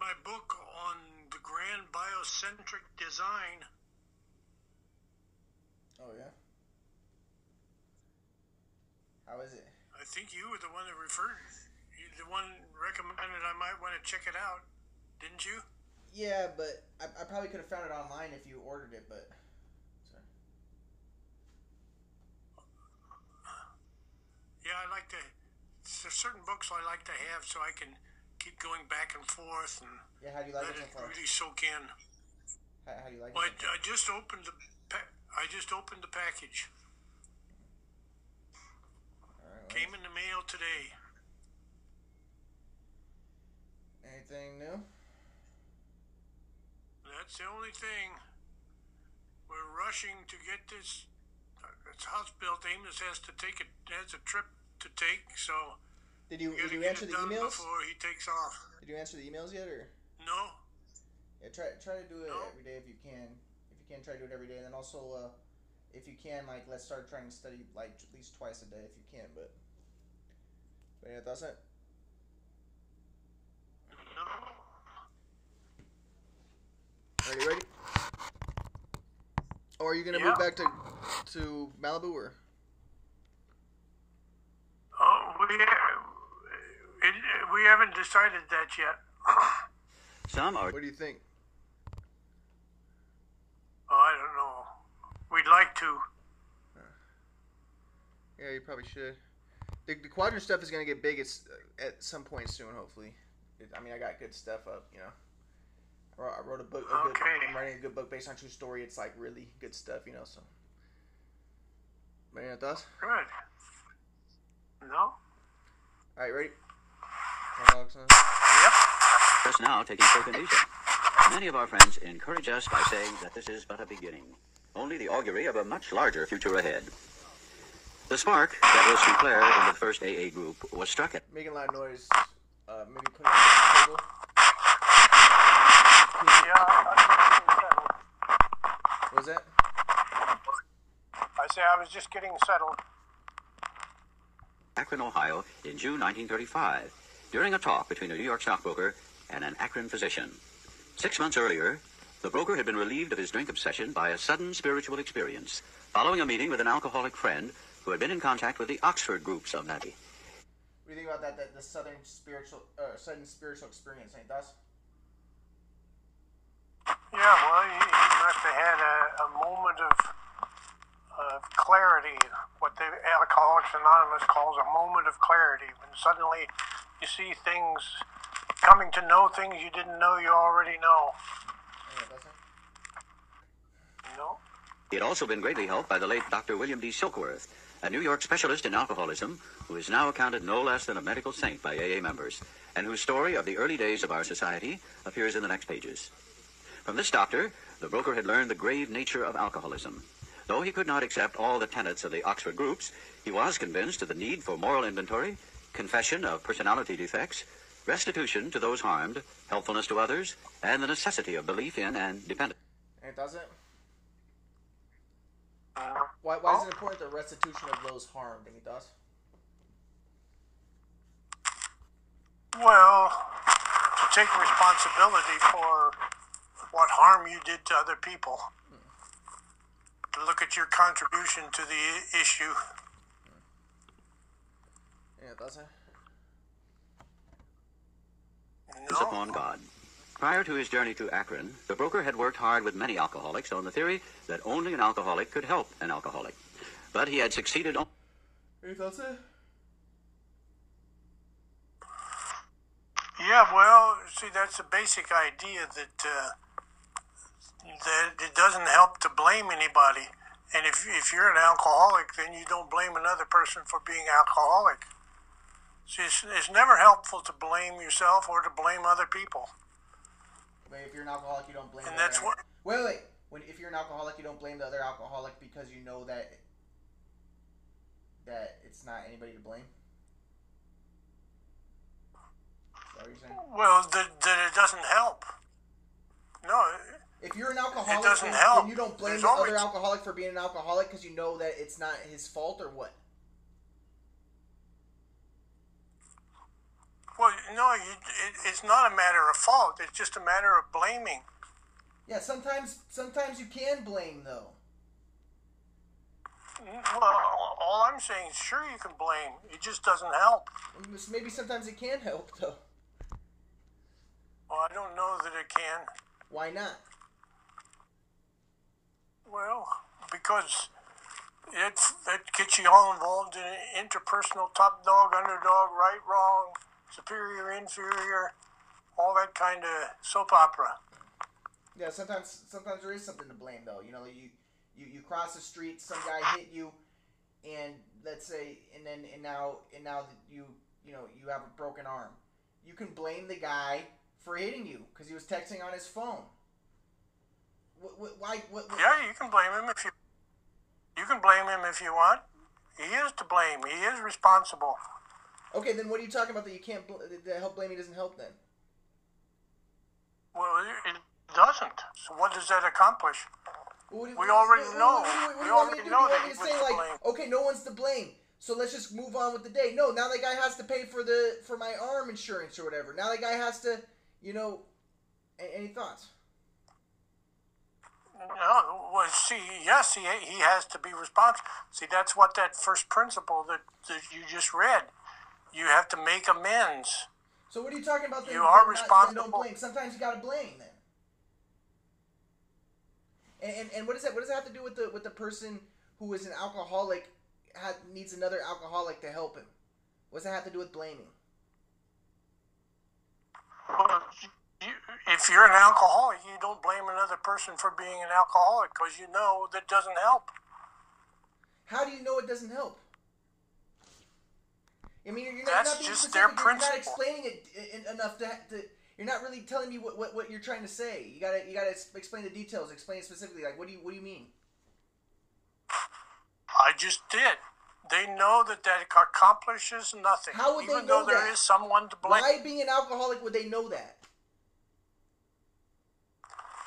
my book on the grand biocentric design. Oh yeah. How is it? I think you were the one that referred, the one recommended I might want to check it out, didn't you? Yeah, but I, I probably could have found it online if you ordered it, but. Sorry. Yeah, I like to. There's certain books I like to have so I can keep going back and forth and Yeah, how do you like let it so really soak in. How, how do you like Well, it? so far? I just opened the. Pa- I just opened the package. Right, Came in the mail today. Anything new? That's the only thing. We're rushing to get this. Uh, this house built. Amos has to take it. Has a trip to take, so Did you did you answer the emails? before he takes off. Did you answer the emails yet, or No, yeah? Try try to do it No. every day if you can. If you can, try to do it every day, and then also, uh, if you can, like, let's start trying to study like at least twice a day if you can. But, but yeah, that's it. no. Are you ready? Or are you gonna Yeah. move back to to Malibu or? Oh, we it, we haven't decided that yet. Some are What do you think? Oh, I don't know. We'd like to. Yeah, you probably should. The, the quadrant stuff is gonna get big at, at some point soon, hopefully. It, I mean, I got good stuff up, you know. I wrote, I wrote a book. A good, Okay. I'm writing a good book based on true story. It's like really good stuff, you know. So, any other thoughts? Good. No. All right, ready? One, Alex, Yep. just now taking shape in Asia. Many of our friends encourage us by saying that this is but a beginning, only the augury of a much larger future ahead. The spark that was to flare in the first AA group was struck at Making a lot of noise. Uh, maybe put it on the table. Yeah. I, What was that? I say I was just getting settled. Akron, Ohio in June 1935 during a talk between a New York stockbroker and an Akron physician. Six months earlier, the broker had been relieved of his drink obsession by a sudden spiritual experience following a meeting with an alcoholic friend who had been in contact with the Oxford groups of Nabi. What do you think about that? That the southern spiritual, uh, sudden spiritual experience. Any thoughts? Yeah, well, he, he must have had a, a moment of of clarity, what the Alcoholics Anonymous calls a moment of clarity, when suddenly you see things, coming to know things you didn't know you already know. Know? He had also been greatly helped by the late Dr. William D. Silkworth, a New York specialist in alcoholism who is now accounted no less than a medical saint by AA members, and whose story of the early days of our society appears in the next pages. From this doctor, the broker had learned the grave nature of alcoholism. Though he could not accept all the tenets of the Oxford groups, he was convinced of the need for moral inventory, confession of personality defects, restitution to those harmed, helpfulness to others, and the necessity of belief in and dependence. Any thoughts? on it? Uh, Why, why is it important the restitution of those harmed? Any thoughts? well, to take responsibility for what harm you did to other people. To look at your contribution to the issue. Any other thoughts? on upon God. Prior to his journey to Akron, the broker had worked hard with many alcoholics on the theory that only an alcoholic could help an alcoholic. But he had succeeded on- Any thoughts? on it? Yeah, well, see, that's the basic idea that uh, that it doesn't help to blame anybody, and if if you're an alcoholic, then you don't blame another person for being alcoholic. See, it's, it's never helpful to blame yourself or to blame other people, But if you're an alcoholic, you don't blame. and the that's other- what. Wait, wait. When if you're an alcoholic, you don't blame the other alcoholic because you know that that it's not anybody to blame. Is that you're saying? Well, that, that it doesn't help. No, If you're an alcoholic, it doesn't then, help. then you don't blame There's the always- other alcoholic for being an alcoholic because you know that it's not his fault or what. Well, no, you, it, it's not a matter of fault. It's just a matter of blaming. Yeah, sometimes sometimes you can blame though. Well, all I'm saying is, sure, you can blame. It just doesn't help. Maybe sometimes it can help though. Well, I don't know that it can. Why not? Well, because it it gets you all involved in interpersonal top dog, underdog, right, wrong, superior, inferior, all that kind of soap opera. Yeah, sometimes sometimes there is something to blame though. You know, you you, you cross the street, some guy hit you, and let's say, and then and now and now that you you know you have a broken arm, you can blame the guy for hitting you because he was texting on his phone. What, what, why? What, what, Yeah, you can blame him if you you can blame him if you want. He is to blame. He is responsible. Okay, then what are you talking about that you can't bl- that help blaming doesn't help then? Well, it, doesn't. So what does that accomplish? Do- We already know. We do you want me already know Do you that want me to he say like, okay, no one's to blame, so let's just move on with the day? No, now that guy has to pay for the for my arm insurance or whatever. Now that guy has to, you know, any thoughts? No, well, see, yes, he he has to be responsible. See, that's what that first principle that, that you just read. You have to make amends. So what are you talking about? Then, You are then not- then responsible. don't blame. Sometimes you gotta blame then. And, and and what does that what does that have to do with the with the person who is an alcoholic had, needs another alcoholic to help him? What does that have to do with blaming? Well, you, if you're an alcoholic, you don't blame another person for being an alcoholic because you know that doesn't help. How do you know it doesn't help? I mean, you're not, That's not being just specific. their You're not explaining it enough to, to. You're not really telling me what, what, what you're trying to say. You gotta you gotta explain the details. Explain it specifically. Like, what do you what do you mean? I just did. They know that that accomplishes nothing. How would they even know though there is someone to blame. Why, being an alcoholic, would they know that?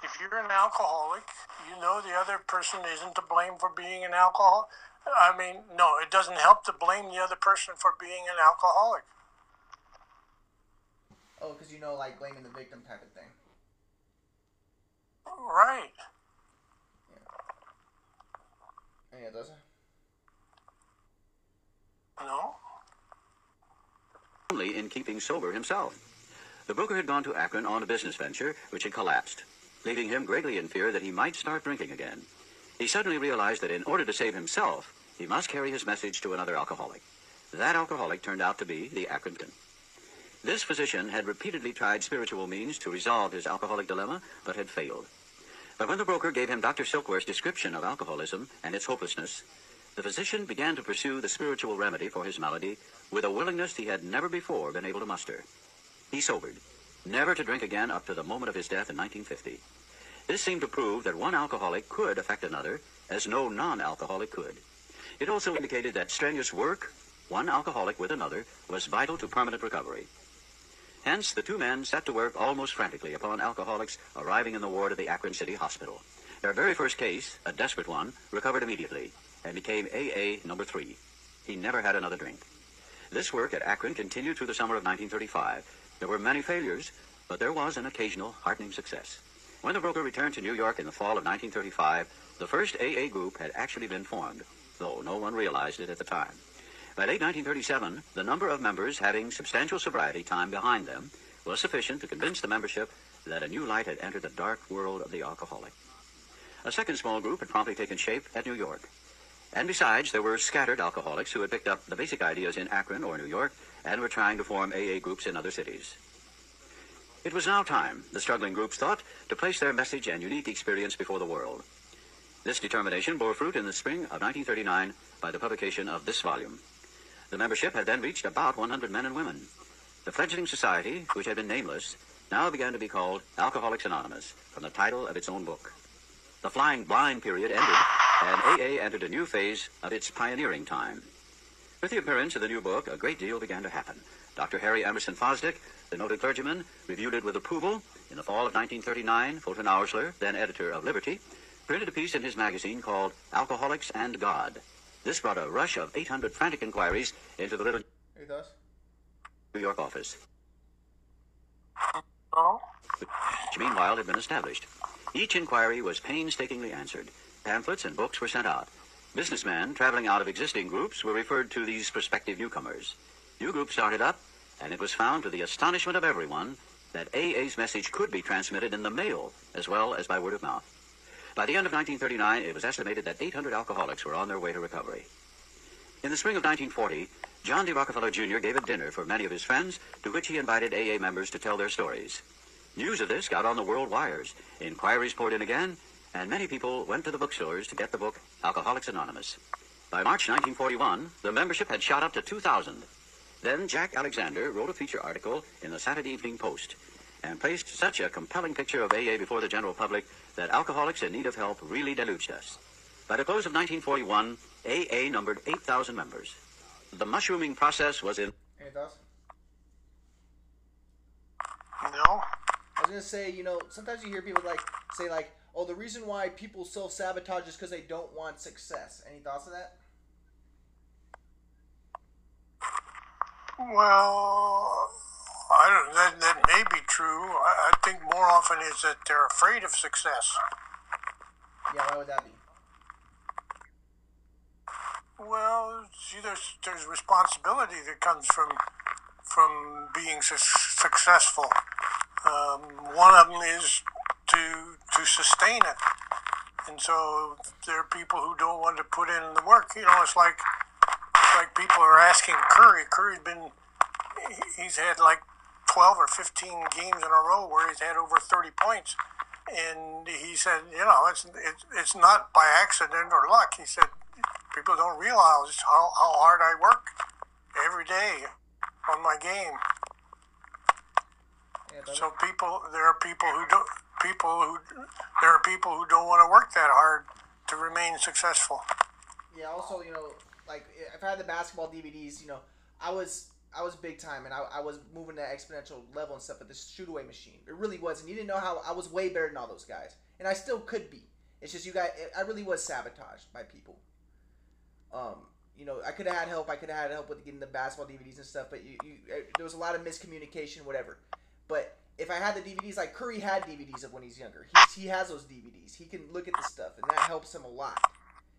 If you're an alcoholic, you know the other person isn't to blame for being an alcoholic. I mean, no, it doesn't help to blame the other person for being an alcoholic. Oh, because you know, like blaming the victim type of thing. Right. Yeah, it doesn't. No. only in keeping sober himself. The broker had gone to Akron on a business venture which had collapsed, leaving him greatly in fear that he might start drinking again. He suddenly realized that in order to save himself, he must carry his message to another alcoholic. That alcoholic turned out to be the Akron. This physician had repeatedly tried spiritual means to resolve his alcoholic dilemma, but had failed. But when the broker gave him Dr. Silkworth's description of alcoholism and its hopelessness, the physician began to pursue the spiritual remedy for his malady with a willingness he had never before been able to muster. He sobered, never to drink again up to the moment of his death in 1950. This seemed to prove that one alcoholic could affect another, as no non-alcoholic could. It also indicated that strenuous work, one alcoholic with another, was vital to permanent recovery. Hence, the two men set to work almost frantically upon alcoholics arriving in the ward of the Akron City Hospital. Their very first case, a desperate one, recovered immediately and became AA number three. He never had another drink. This work at Akron continued through the summer of 1935. There were many failures, but there was an occasional heartening success. When the broker returned to New York in the fall of 1935, the first AA group had actually been formed, though no one realized it at the time. By late 1937, the number of members having substantial sobriety time behind them was sufficient to convince the membership that a new light had entered the dark world of the alcoholic. A second small group had promptly taken shape at New York. And besides, there were scattered alcoholics who had picked up the basic ideas in Akron or New York and were trying to form AA groups in other cities. It was now time, the struggling groups thought, to place their message and unique experience before the world. This determination bore fruit in the spring of 1939 by the publication of this volume. The membership had then reached about 100 men and women. The fledgling society, which had been nameless, now began to be called Alcoholics Anonymous, from the title of its own book. The flying blind period ended, and AA entered a new phase of its pioneering time. With the appearance of the new book, a great deal began to happen. Dr. Harry Emerson Fosdick, the noted clergyman, reviewed it with approval. In the fall of 1939, Fulton Oursler, then editor of Liberty, printed a piece in his magazine called Alcoholics and God. This brought a rush of 800 frantic inquiries into the little Any thoughts? New York office. No. which meanwhile had been established. Each inquiry was painstakingly answered. Pamphlets and books were sent out. Businessmen traveling out of existing groups were referred to these prospective newcomers. New groups started up, and it was found to the astonishment of everyone that AA's message could be transmitted in the mail as well as by word of mouth. By the end of 1939, it was estimated that 800 alcoholics were on their way to recovery. In the spring of 1940, John D. Rockefeller Jr. gave a dinner for many of his friends, to which he invited AA members to tell their stories. News of this got on the world wires. Inquiries poured in again, and many people went to the bookstores to get the book Alcoholics Anonymous. By March 1941, the membership had shot up to 2,000. Then Jack Alexander wrote a feature article in the Saturday Evening Post and placed such a compelling picture of AA before the general public that alcoholics in need of help really deluged us. By the close of 1941, AA numbered 8,000 members. The mushrooming process was in Any thoughts? No. I was gonna say, you know, sometimes you hear people like say like, "Oh, the reason why people self sabotage is because they don't want success." Any thoughts on that? Well, I don't. That that may be true. I, I think more often is that they're afraid of success. Yeah, why would that be? Well, see, there's there's responsibility that comes from from being su- successful. Um, one of them is to to sustain it, and so there are people who don't want to put in the work. You know, it's like like people are asking Curry. Curry's been, he's had like twelve or fifteen games in a row where he's had over thirty points. And he said, you know, it's, it's it's not by accident or luck. He said, people don't realize how, how hard I work every day on my game. Yeah. So people, there are people who don't, people who, there are people who don't want to work that hard to remain successful. Yeah. Also, you know, like if I had the basketball DVDs, you know, I was I was big time, and I, I was moving to exponential level and stuff with this shoot away machine. It really was, and you didn't know how I was way better than all those guys, and I still could be. It's just you guys. I really was sabotaged by people. Um, you know, I could have had help. I could have had help with getting the basketball DVDs and stuff, but you, you uh, there was a lot of miscommunication, whatever. But if I had the DVDs, like Curry had DVDs of when he's younger. He, he has those DVDs. He can look at the stuff, and that helps him a lot.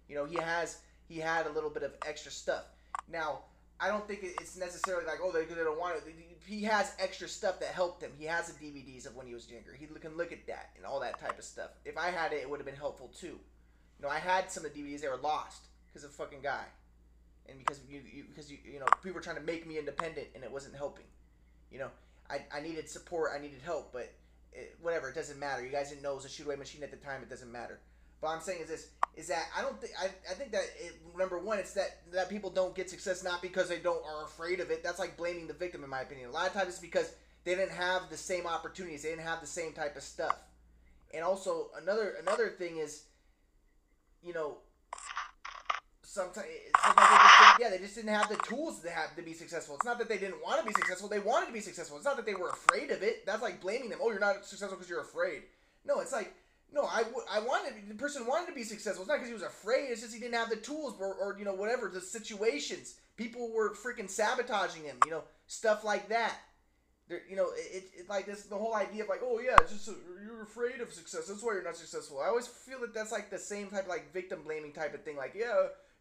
You know, he has he had a little bit of extra stuff. Now, I don't think it's necessarily like oh they, don't want it. He has extra stuff that helped him. He has the DVDs of when he was younger. He can look at that and all that type of stuff. If I had it, it would have been helpful too. You know, I had some of the DVDs that were lost because of fucking guy, and because you, you because you you know people were trying to make me independent and it wasn't helping. You know, I, I needed support, I needed help, but it, whatever, it doesn't matter. You guys didn't know it was a shoot away machine at the time. It doesn't matter. But I'm saying is this: is that I don't think I, I think that it, number one, it's that that people don't get success not because they don't are afraid of it. That's like blaming the victim, in my opinion. A lot of times it's because they didn't have the same opportunities. They didn't have the same type of stuff. And also another another thing is, you know, sometimes, sometimes they just yeah they just didn't have the tools to have to be successful. It's not that they didn't want to be successful; they wanted to be successful. It's not that they were afraid of it. That's like blaming them. Oh, you're not successful because you're afraid. No, it's like no, I, w- I wanted the person wanted to be successful. It's not because he was afraid. It's just he didn't have the tools or, or you know whatever the situations. People were freaking sabotaging him. You know stuff like that. There, you know it, it like this the whole idea of like oh yeah it's just uh, you're afraid of success. That's why you're not successful. I always feel that that's like the same type of like victim blaming type of thing. Like yeah,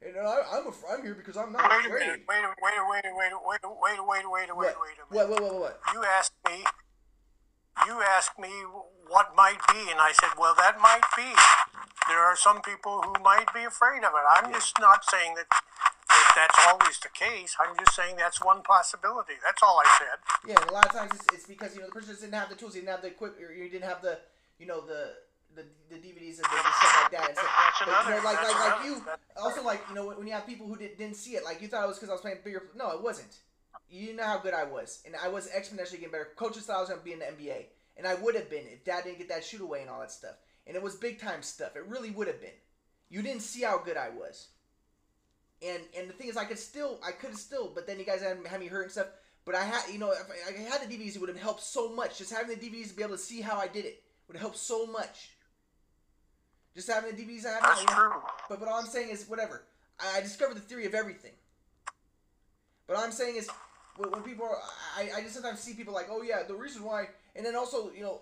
and I, I'm a, I'm here because I'm not Wait a afraid. minute. Wait a wait a wait a wait a wait a wait a wait a wait a wait a wait a minute. What what what what? what? You asked me. You asked me what might be, and I said, "Well, that might be." There are some people who might be afraid of it. I'm just not saying that, that that's always the case. I'm just saying that's one possibility. That's all I said. Yeah, a lot of times it's, it's because you know the person didn't have the tools, he didn't have the equipment, or you didn't have the you know the the, the DVDs and stuff like that. That's But, you know, another- like like like you also like you know when you have people who did, didn't see it, like you thought it was because I was playing bigger. No, it wasn't. You didn't know how good I was, and I was exponentially getting better. Coaches thought I was gonna be in the NBA, and I would have been if Dad didn't get that shoot away and all that stuff. And it was big time stuff. It really would have been. You didn't see how good I was. And and the thing is, I could still, I could still, but then you guys had, had me hurt and stuff. But I had, you know, if I, I had the DVDs, it would have helped so much. Just having the DVDs to be able to see how I did it would have helped so much. Just having the DVDs I have now, That's true. But but all I'm saying is whatever. I, I discovered the theory of everything. But all I'm saying is when, when people are, I, I just sometimes see people like, oh yeah, the reason why, and then also you know,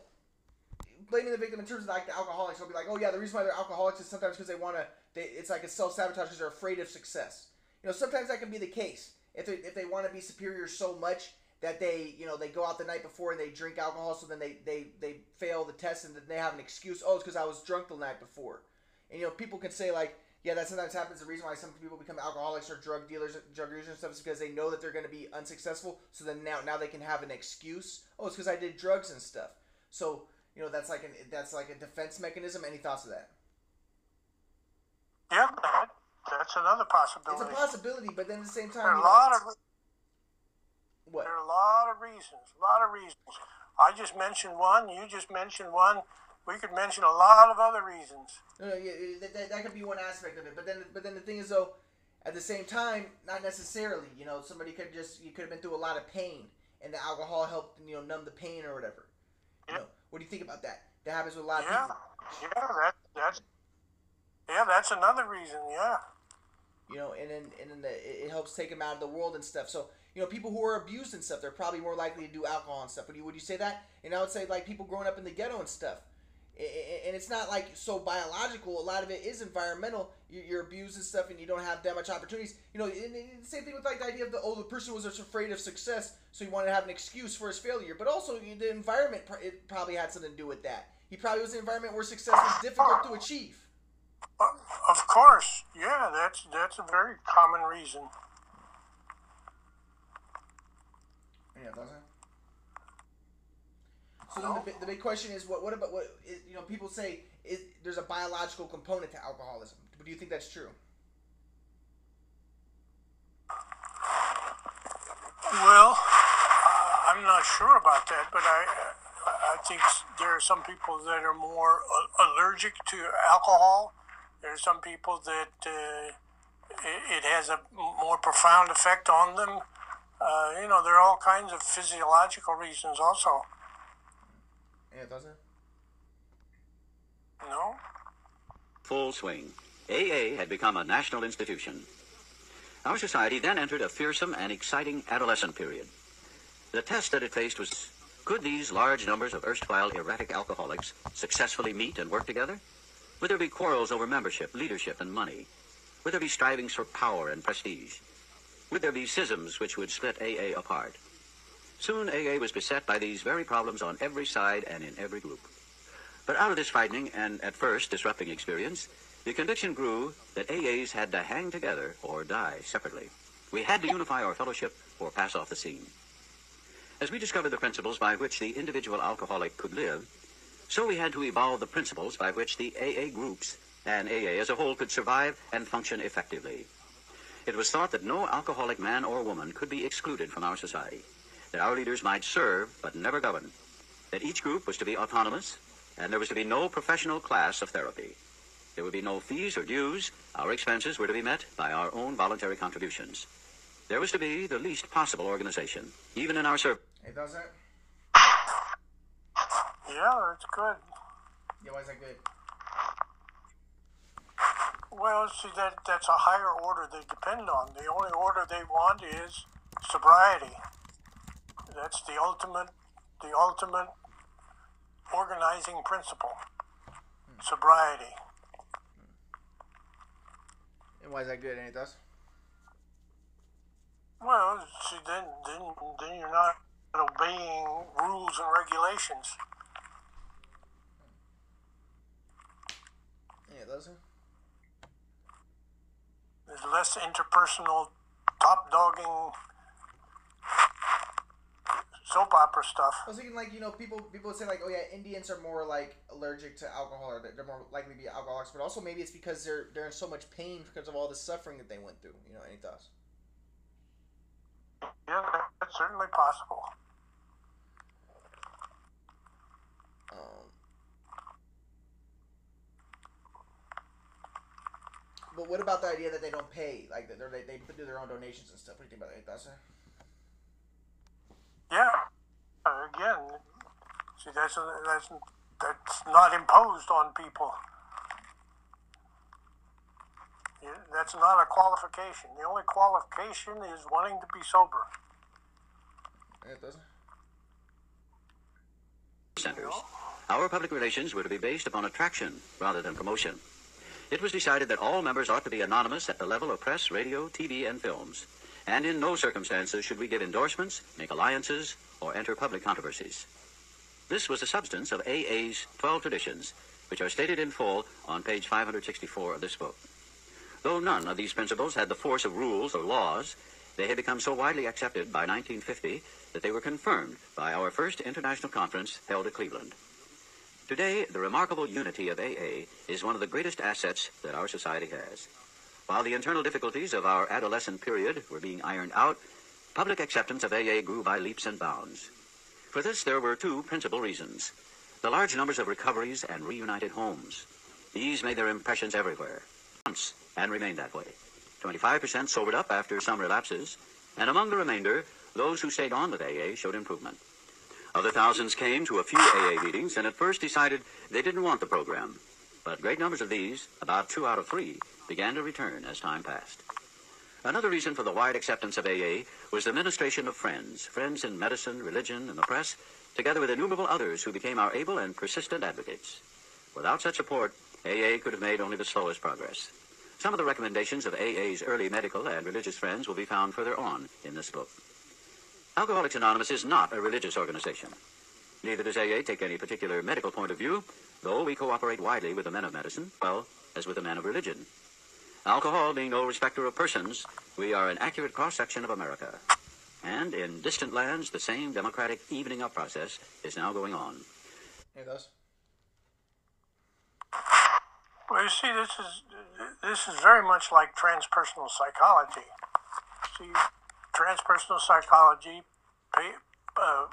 blaming the victim in terms of like the alcoholics. They'll be like, oh yeah, the reason why they're alcoholics is sometimes because they want to, they it's like a self sabotage because they're afraid of success. You know, sometimes that can be the case if they if they want to be superior so much that they you know they go out the night before and they drink alcohol, so then they they they fail the test and then they have an excuse. Oh, it's because I was drunk the night before. And you know, people can say like, yeah, that sometimes happens. The reason why some people become alcoholics or drug dealers, drug users and stuff is because they know that they're going to be unsuccessful. So then now, now they can have an excuse. Oh, it's because I did drugs and stuff. So you know, that's like an that's like a defense mechanism. Any thoughts of that? Yeah, that, that's another possibility. It's a possibility, but then at the same time, there are a you know, lot of what? there are a lot of reasons. A lot of reasons. I just mentioned one. You just mentioned one. We could mention a lot of other reasons. Uh, no, yeah, that, that, that could be one aspect of it. But then, but then the thing is though, at the same time, not necessarily. You know, somebody could just you could have been through a lot of pain, and the alcohol helped you know numb the pain or whatever. You Yeah. know, what do you think about that? That happens with a lot of Yeah, people. yeah, that that's yeah, that's another reason. Yeah, You know, and then and then the, it, it helps take them out of the world and stuff. So you know, people who are abused and stuff, they're probably more likely to do alcohol and stuff. Would you would you say that? And I would say like people growing up in the ghetto and stuff. I- I- And it's not like so biological. A lot of it is environmental. You- You're abused and stuff, and you don't have that much opportunities. You know, and and the same thing with like the idea of the oh, the person was just afraid of success, so he wanted to have an excuse for his failure. But also, the environment it probably had something to do with that. He probably was in an environment where success was difficult to achieve. Of course. Yeah, that's that's a very common reason. Yeah, doesn't. So the, the big question is, what what about what is, you know? People say is there's a biological component to alcoholism. Do you think that's true? Well, uh, I'm not sure about that, but I I think there are some people that are more allergic to alcohol. There are some people that uh, it, it has a more profound effect on them. Uh, you know, there are all kinds of physiological reasons also. Yeah, it doesn't. No. Full swing. AA had become a national institution. Our society then entered a fearsome and exciting adolescent period. The test that it faced was could these large numbers of erstwhile erratic alcoholics successfully meet and work together? Would there be quarrels over membership, leadership, and money? Would there be strivings for power and prestige? Would there be schisms which would split AA apart? Soon AA was beset by these very problems on every side and in every group. But out of this frightening and at first disrupting experience, the conviction grew that AAs had to hang together or die separately. We had to unify our fellowship or pass off the scene. As we discovered the principles by which the individual alcoholic could live, so we had to evolve the principles by which the AA groups and AA as a whole could survive and function effectively. It was thought that no alcoholic man or woman could be excluded from our society, that our leaders might serve but never govern, that each group was to be autonomous, and there was to be no professional class of therapy. There would be no fees or dues. Our expenses were to be met by our own voluntary contributions. There was to be the least possible organization, even in our service. It doesn't. Yeah, that's good. Yeah, why is that good? Well, see that that's a higher order they depend on. The only order they want is sobriety. That's the ultimate, the ultimate organizing principle. Sobriety. And why is that good? It does. Well, see, then then then you're not obeying rules and regulations. Yeah, it doesn't. There's less interpersonal top dogging soap opera stuff. I was thinking like you know people people would say like oh yeah Indians are more like allergic to alcohol or they're more likely to be alcoholics but also maybe it's because they're they're in so much pain because of all the suffering that they went through you know any thoughts Yeah, that's certainly possible. um, but what about the idea that they don't pay like they're- they they do their own donations and stuff what do you think about that any thoughts sir? Yeah. Uh, again, see, that's that's that's not imposed on people. That's not a qualification. The only qualification is wanting to be sober. it doesn't. centers. Our public relations were to be based upon attraction rather than promotion. It was decided that all members ought to be anonymous at the level of press, radio, TV, and films. And in no circumstances should we give endorsements, make alliances, or enter public controversies. This was the substance of AA's 12 traditions, which are stated in full on page 564 of this book. Though none of these principles had the force of rules or laws, they had become so widely accepted by 1950 that they were confirmed by our first international conference held at Cleveland. Today, the remarkable unity of AA is one of the greatest assets that our society has. While the internal difficulties of our adolescent period were being ironed out, public acceptance of AA grew by leaps and bounds. For this, there were two principal reasons. The large numbers of recoveries and reunited homes. These made their impressions everywhere, once, and remained that way. 25% sobered up after some relapses, and among the remainder, those who stayed on with AA showed improvement. Other thousands came to a few AA meetings and at first decided they didn't want the program. But great numbers of these, about two out of three, began to return as time passed. Another reason for the wide acceptance of AA was the ministration of friends, friends in medicine, religion, and the press, together with innumerable others who became our able and persistent advocates. Without such support, AA could have made only the slowest progress. Some of the recommendations of AA's early medical and religious friends will be found further on in this book. Alcoholics Anonymous is not a religious organization. Neither does AA take any particular medical point of view, though we cooperate widely with the men of medicine, well, as with the men of religion. Alcohol being no respecter of persons, we are an accurate cross-section of America. And in distant lands, the same democratic evening up process is now going on. It does. Well, you see, this is this is very much like transpersonal psychology. See, transpersonal psychology pay, uh,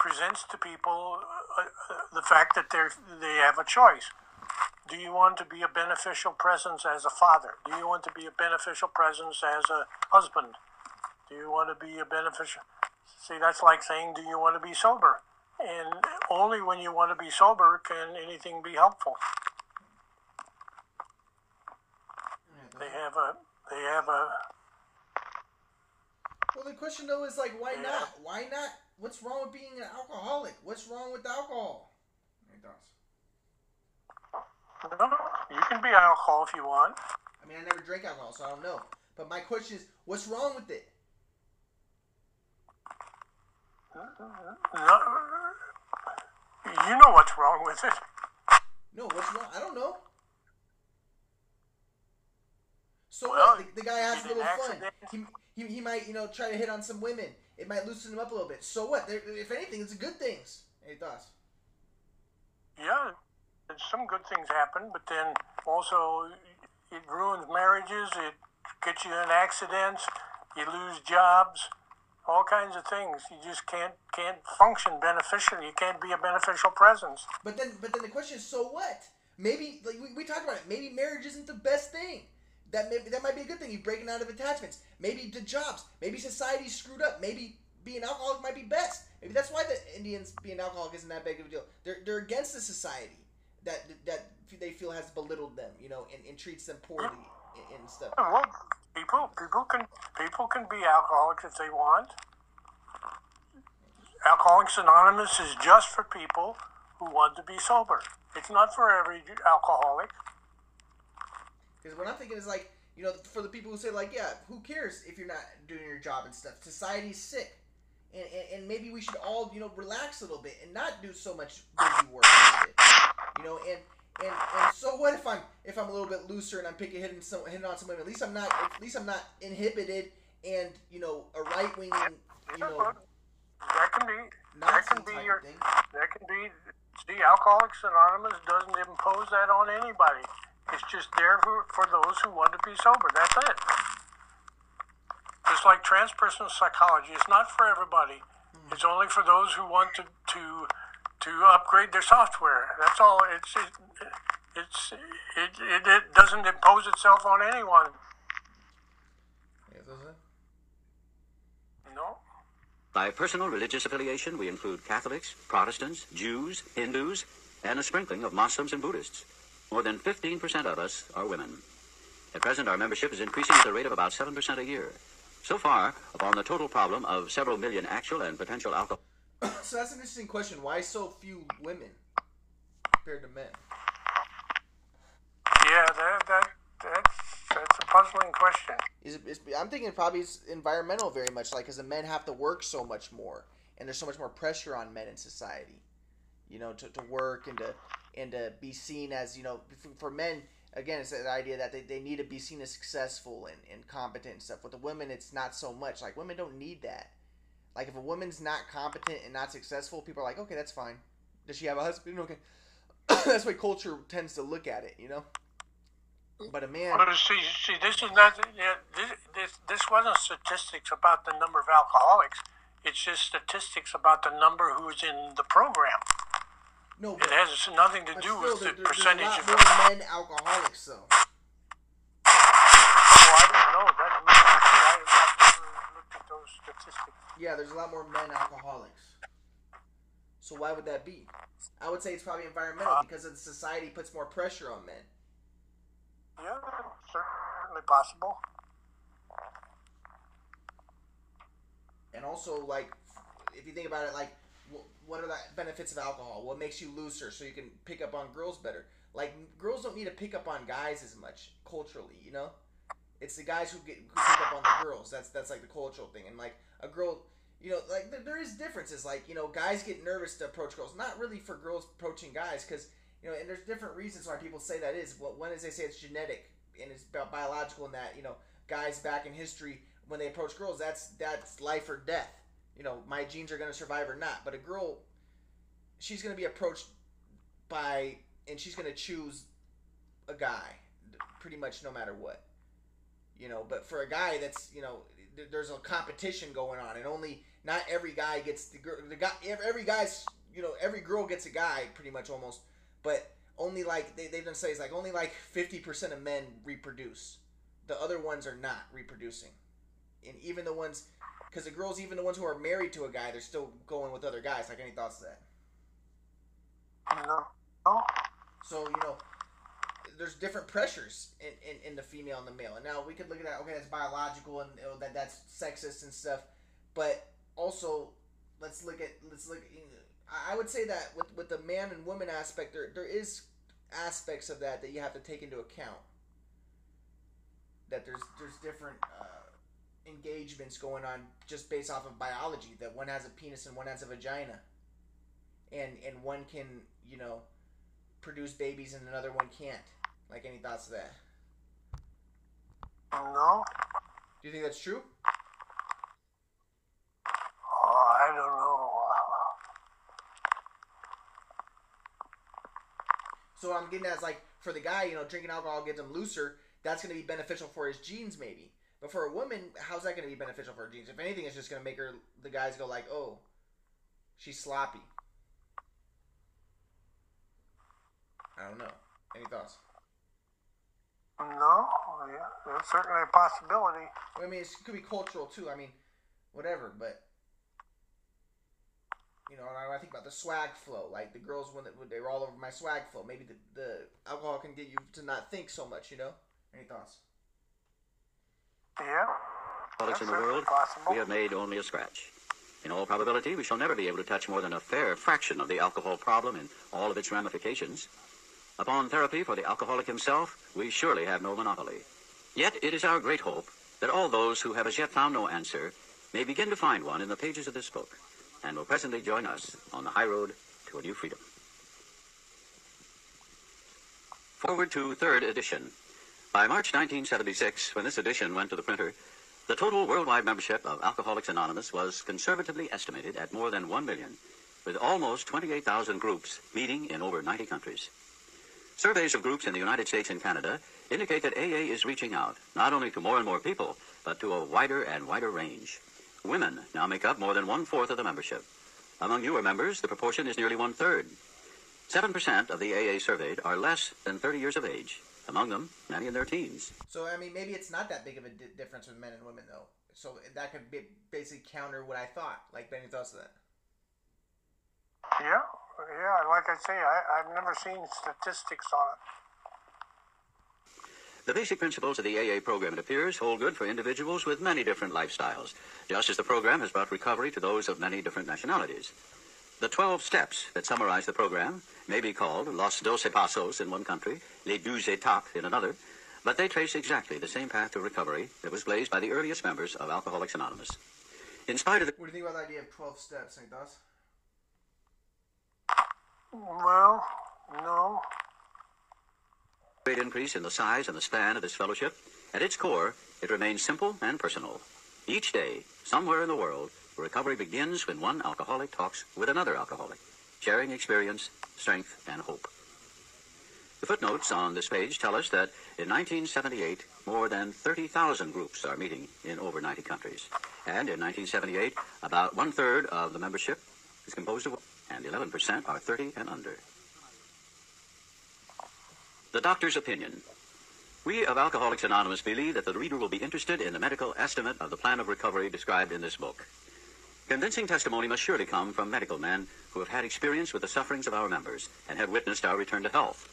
presents to people uh, uh, the fact that they they have a choice. Do you want to be a beneficial presence as a father? Do you want to be a beneficial presence as a husband? Do you want to be a beneficial? See, that's like saying, do you want to be sober? And only when you want to be sober can anything be helpful. They have a they have a Well, the question though is like, why Yeah. not? Why not? What's wrong with being an alcoholic? What's wrong with alcohol? It does. No, you can be alcohol if you want. I mean, I never drank alcohol, so I don't know. But my question is, what's wrong with it? No, you know what's wrong with it. No, what's wrong? I don't know. So Well, what? The, the guy has a little fun. He, he, he might, you know, try to hit on some women. It might loosen him up a little bit. So what? There, if anything, it's good things. Any thoughts? Yeah, some good things happen, but then also it ruins marriages. It gets you in accidents. You lose jobs. All kinds of things. You just can't can't function beneficially. You can't be a beneficial presence. But then, but then the question is, so what? Maybe like we, we talked about it. Maybe marriage isn't the best thing. That maybe that might be a good thing. You're breaking out of attachments. Maybe the jobs. Maybe society's screwed up. Maybe being alcoholic might be best. Maybe that's why the Indians being alcoholic isn't that big of a deal. They're they're against the society that that they feel has belittled them, you know, and, and treats them poorly and, and stuff. Well, people people can people can be alcoholics if they want. Alcoholics Anonymous is just for people who want to be sober. It's not for every alcoholic. Because what I'm thinking is like, you know, for the people who say like, yeah, who cares if you're not doing your job and stuff? Society's sick, and and, and maybe we should all you know relax a little bit and not do so much busy work. And know, and and and so what if I'm if I'm a little bit looser and I'm picking hitting some hitting on some women? At least I'm not at least I'm not inhibited and you know a right wing you know That can be that can be your thing. that can be see Alcoholics Anonymous doesn't impose that on anybody. It's just there for, for those who want to be sober. That's it. Just like transpersonal psychology, it's not for everybody. Hmm. It's only for those who want to to to upgrade their software. That's all. It's it, it's it, it, it doesn't impose itself on anyone. Yeah, does it? No. By personal religious affiliation, we include Catholics, Protestants, Jews, Hindus, and a sprinkling of Muslims and Buddhists. More than 15% of us are women. At present, our membership is increasing at the rate of about 7% a year. So far, upon the total problem of several million actual and potential alcohol. so that's an interesting question. Why so few women compared to men? Yeah, that, that that's that's a puzzling question. Is it, is, I'm thinking probably it's environmental very much, like because the men have to work so much more, and there's so much more pressure on men in society, you know, to, to work and to and to be seen as you know for, for men again it's the idea that they, they need to be seen as successful and, and competent and stuff with the women it's not so much like women don't need that like if a woman's not competent and not successful people are like okay that's fine does she have a husband okay that's why culture tends to look at it you know but a man Well, see, see, this is not. Yeah, this, this this wasn't statistics about the number of alcoholics. It's just statistics about the number who's in the program. no It has nothing to do with there, the there- percentage of. men alcoholics though Oh, I don't know. That. I, I've never looked at those statistics. Yeah, there's a lot more men alcoholics. So why would that be? I would say it's probably environmental uh, because of the society puts more pressure on men. Yeah, certainly possible. And also, like, if you think about it, like, what are the benefits of alcohol? What makes you looser so you can pick up on girls better? Like, girls don't need to pick up on guys as much culturally, you know? It's the guys who get who pick up on the girls. That's that's like the cultural thing. And like a girl, you know, like there, is differences. Like you know, guys get nervous to approach girls. Not really for girls approaching guys, because you know, and there's different reasons why people say that is. Well, one is they say it's genetic and it's bi- biological, and that you know, guys back in history when they approach girls, that's that's life or death. You know, my genes are gonna survive or not. But a girl, she's gonna be approached by, and she's gonna choose a guy, pretty much no matter what you know but for a guy that's you know there's a competition going on and only not every guy gets the girl the guy every guy's you know every girl gets a guy pretty much almost but only like they, they've done studies like only like 50% of men reproduce. The other ones are not reproducing. And even the ones because the girls even the ones who are married to a guy they're still going with other guys. Like any thoughts to that? No. So you know, there's different pressures in, in, in the female and the male. And now we could look at that. Okay, that's biological and that that's sexist and stuff. But also, let's look at let's look. I would say that with with the man and woman aspect, there there is aspects of that that you have to take into account. That there's there's different. Uh, engagements going on just based off of biology that one has a penis and one has a vagina and and one can you know produce babies and another one can't. Like any thoughts there? No. Do you think that's true? Oh, I don't know. So I'm getting at is like for the guy, you know, drinking alcohol gets him looser. That's going to be beneficial for his genes, maybe. But for a woman, how's that going to be beneficial for her genes? If anything, it's just going to make her the guys go like, oh, she's sloppy. I don't know. Any thoughts? No. Yeah, that's certainly a possibility. I mean, it could be cultural too. I mean, whatever. But you know, when I think about the swag flow, like the girls when they, when were all over my swag flow. Maybe the, the alcohol can get you to not think so much. You know. Any thoughts? Yeah. Products in the world, possible. we have made only a scratch. In all probability, we shall never be able to touch more than a fair fraction of the alcohol problem and all of its ramifications. Upon therapy for the alcoholic himself, we surely have no monopoly. Yet it is our great hope that all those who have as yet found no answer may begin to find one in the pages of this book and will presently join us on the high road to a new freedom. Forward to third edition. By March 1976, when this edition went to the printer, the total worldwide membership of Alcoholics Anonymous was conservatively estimated at more than 1 million, with almost 28,000 groups meeting in over 90 countries. Surveys of groups in the United States and Canada indicate that AA is reaching out not only to more and more people, but to a wider and wider range. Women now make up more than one fourth of the membership. Among newer members, the proportion is nearly one third. 7% of the AA surveyed are less than 30 years of age. Among them, many in their teens. So I mean, maybe it's not that big of a di- difference with men and women though. So that could be basically counter what I thought. Like Benny thoughts of that. Yeah. Yeah. Like I say, I, I've never seen statistics on it. The basic principles of the AA program, it appears, hold good for individuals with many different lifestyles, just as the program has brought recovery to those of many different nationalities. The 12 steps that summarize the program may be called Los Doce Pasos in one country, Les Douze Étapes in another, but they trace exactly the same path to recovery that was blazed by the earliest members of Alcoholics Anonymous. In spite of the What do you think about the idea of 12 steps, St. Thus? Well, no. great increase in the size and the span of this fellowship, at its core, it remains simple and personal. Each day, somewhere in the world, recovery begins when one alcoholic talks with another alcoholic, sharing experience, strength, and hope. The footnotes on this page tell us that in 1978, more than 30,000 groups are meeting in over 90 countries. And in 1978, about one third of the membership is composed of and 11% are 30 and under. The doctor's opinion. We of Alcoholics Anonymous believe that the reader will be interested in the medical estimate of the plan of recovery described in this book. Convincing testimony must surely come from medical men who have had experience with the sufferings of our members and have witnessed our return to health.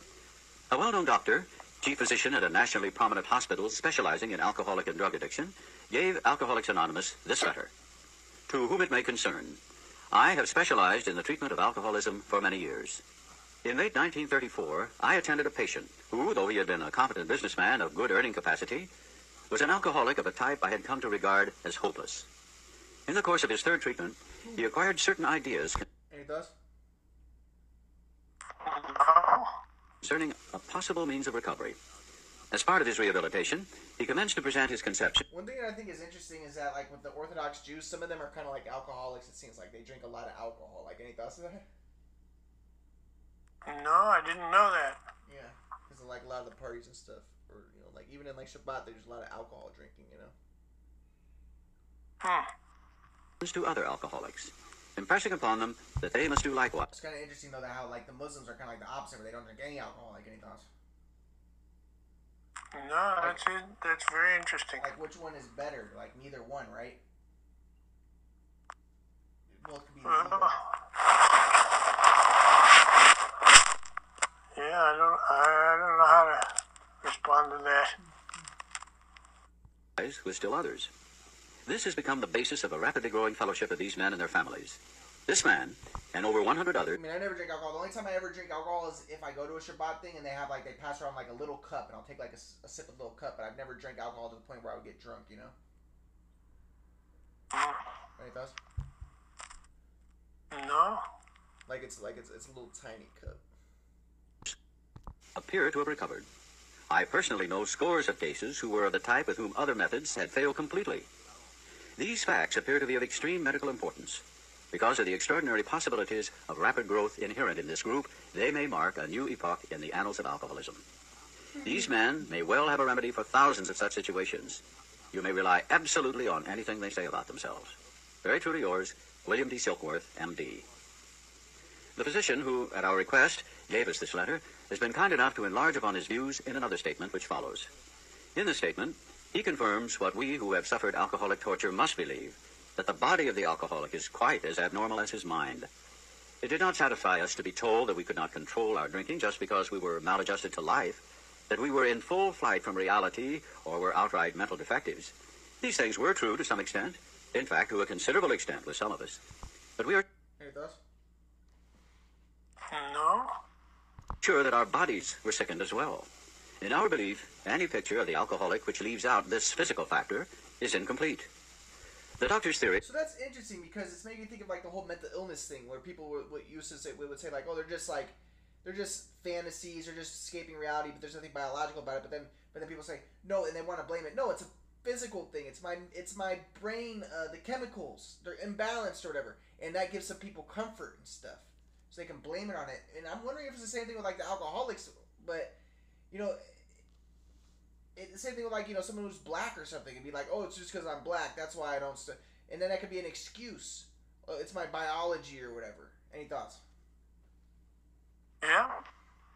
A well-known doctor, chief physician at a nationally prominent hospital specializing in alcoholic and drug addiction, gave Alcoholics Anonymous this letter. To whom it may concern, I have specialized in the treatment of alcoholism for many years. In late 1934, I attended a patient who, though he had been a competent businessman of good earning capacity, was an alcoholic of a type I had come to regard as hopeless. In the course of his third treatment, he acquired certain ideas concerning a possible means of recovery. As part of his rehabilitation, he commenced to present his conception One thing that I think is interesting is that, like, with the Orthodox Jews, some of them are kind of like alcoholics, it seems like. They drink a lot of alcohol. Like, any thoughts on that? No, I didn't know that. Yeah. Because like, a lot of the parties and stuff. Or, you know, like, even in, like, Shabbat, there's a lot of alcohol drinking, you know? Hmm. to other alcoholics, impressing upon them that they must do likewise. It's kind of interesting, though, that how, like, the Muslims are kind of like the opposite, where they don't drink any alcohol. Like, any thoughts? No, that's it. That's very interesting. Like, which one is better? Like, neither one, right? Both could be Uh, yeah, I don't. I don't know how to respond to that. with still others. This has become the basis of a rapidly growing fellowship of these men and their families. This man, and over 100 other. I mean, I never drink alcohol. The only time I ever drink alcohol is if I go to a Shabbat thing and they have like they pass around like a little cup, and I'll take like a sip of the little cup. But I've never drank alcohol to the point where I would get drunk. You know? Any thoughts? No. Like it's like it's it's a little tiny cup. appear to have recovered. I personally know scores of cases who were of the type with whom other methods had failed completely. These facts appear to be of extreme medical importance. Because of the extraordinary possibilities of rapid growth inherent in this group, they may mark a new epoch in the annals of alcoholism. These men may well have a remedy for thousands of such situations. You may rely absolutely on anything they say about themselves. Very truly yours, William D. Silkworth, M.D. The physician who, at our request, gave us this letter has been kind enough to enlarge upon his views in another statement which follows. In this statement, he confirms what we who have suffered alcoholic torture must believe that the body of the alcoholic is quite as abnormal as his mind. It did not satisfy us to be told that we could not control our drinking just because we were maladjusted to life, that we were in full flight from reality or were outright mental defectives. These things were true to some extent, in fact, to a considerable extent with some of us. But we are Any thoughts? No. sure that our bodies were sickened as well. In our belief, any picture of the alcoholic which leaves out this physical factor is incomplete. The doctor's theory So that's interesting because it's making me think of like the whole mental illness thing, where people would, would used to say would say like, oh, they're just like they're just fantasies, they're just escaping reality, but there's nothing biological about it. But then but then people say no, and they want to blame it. No, it's a physical thing. It's my it's my brain, uh, the chemicals they're imbalanced or whatever, and that gives some people comfort and stuff, so they can blame it on it. And I'm wondering if it's the same thing with like the alcoholics, but you know. It, the same thing with like you know someone who's black or something and be like, oh, it's just because I'm black, that's why I don't. St-. And then that could be an excuse. Oh, it's my biology or whatever. Any thoughts? Yeah.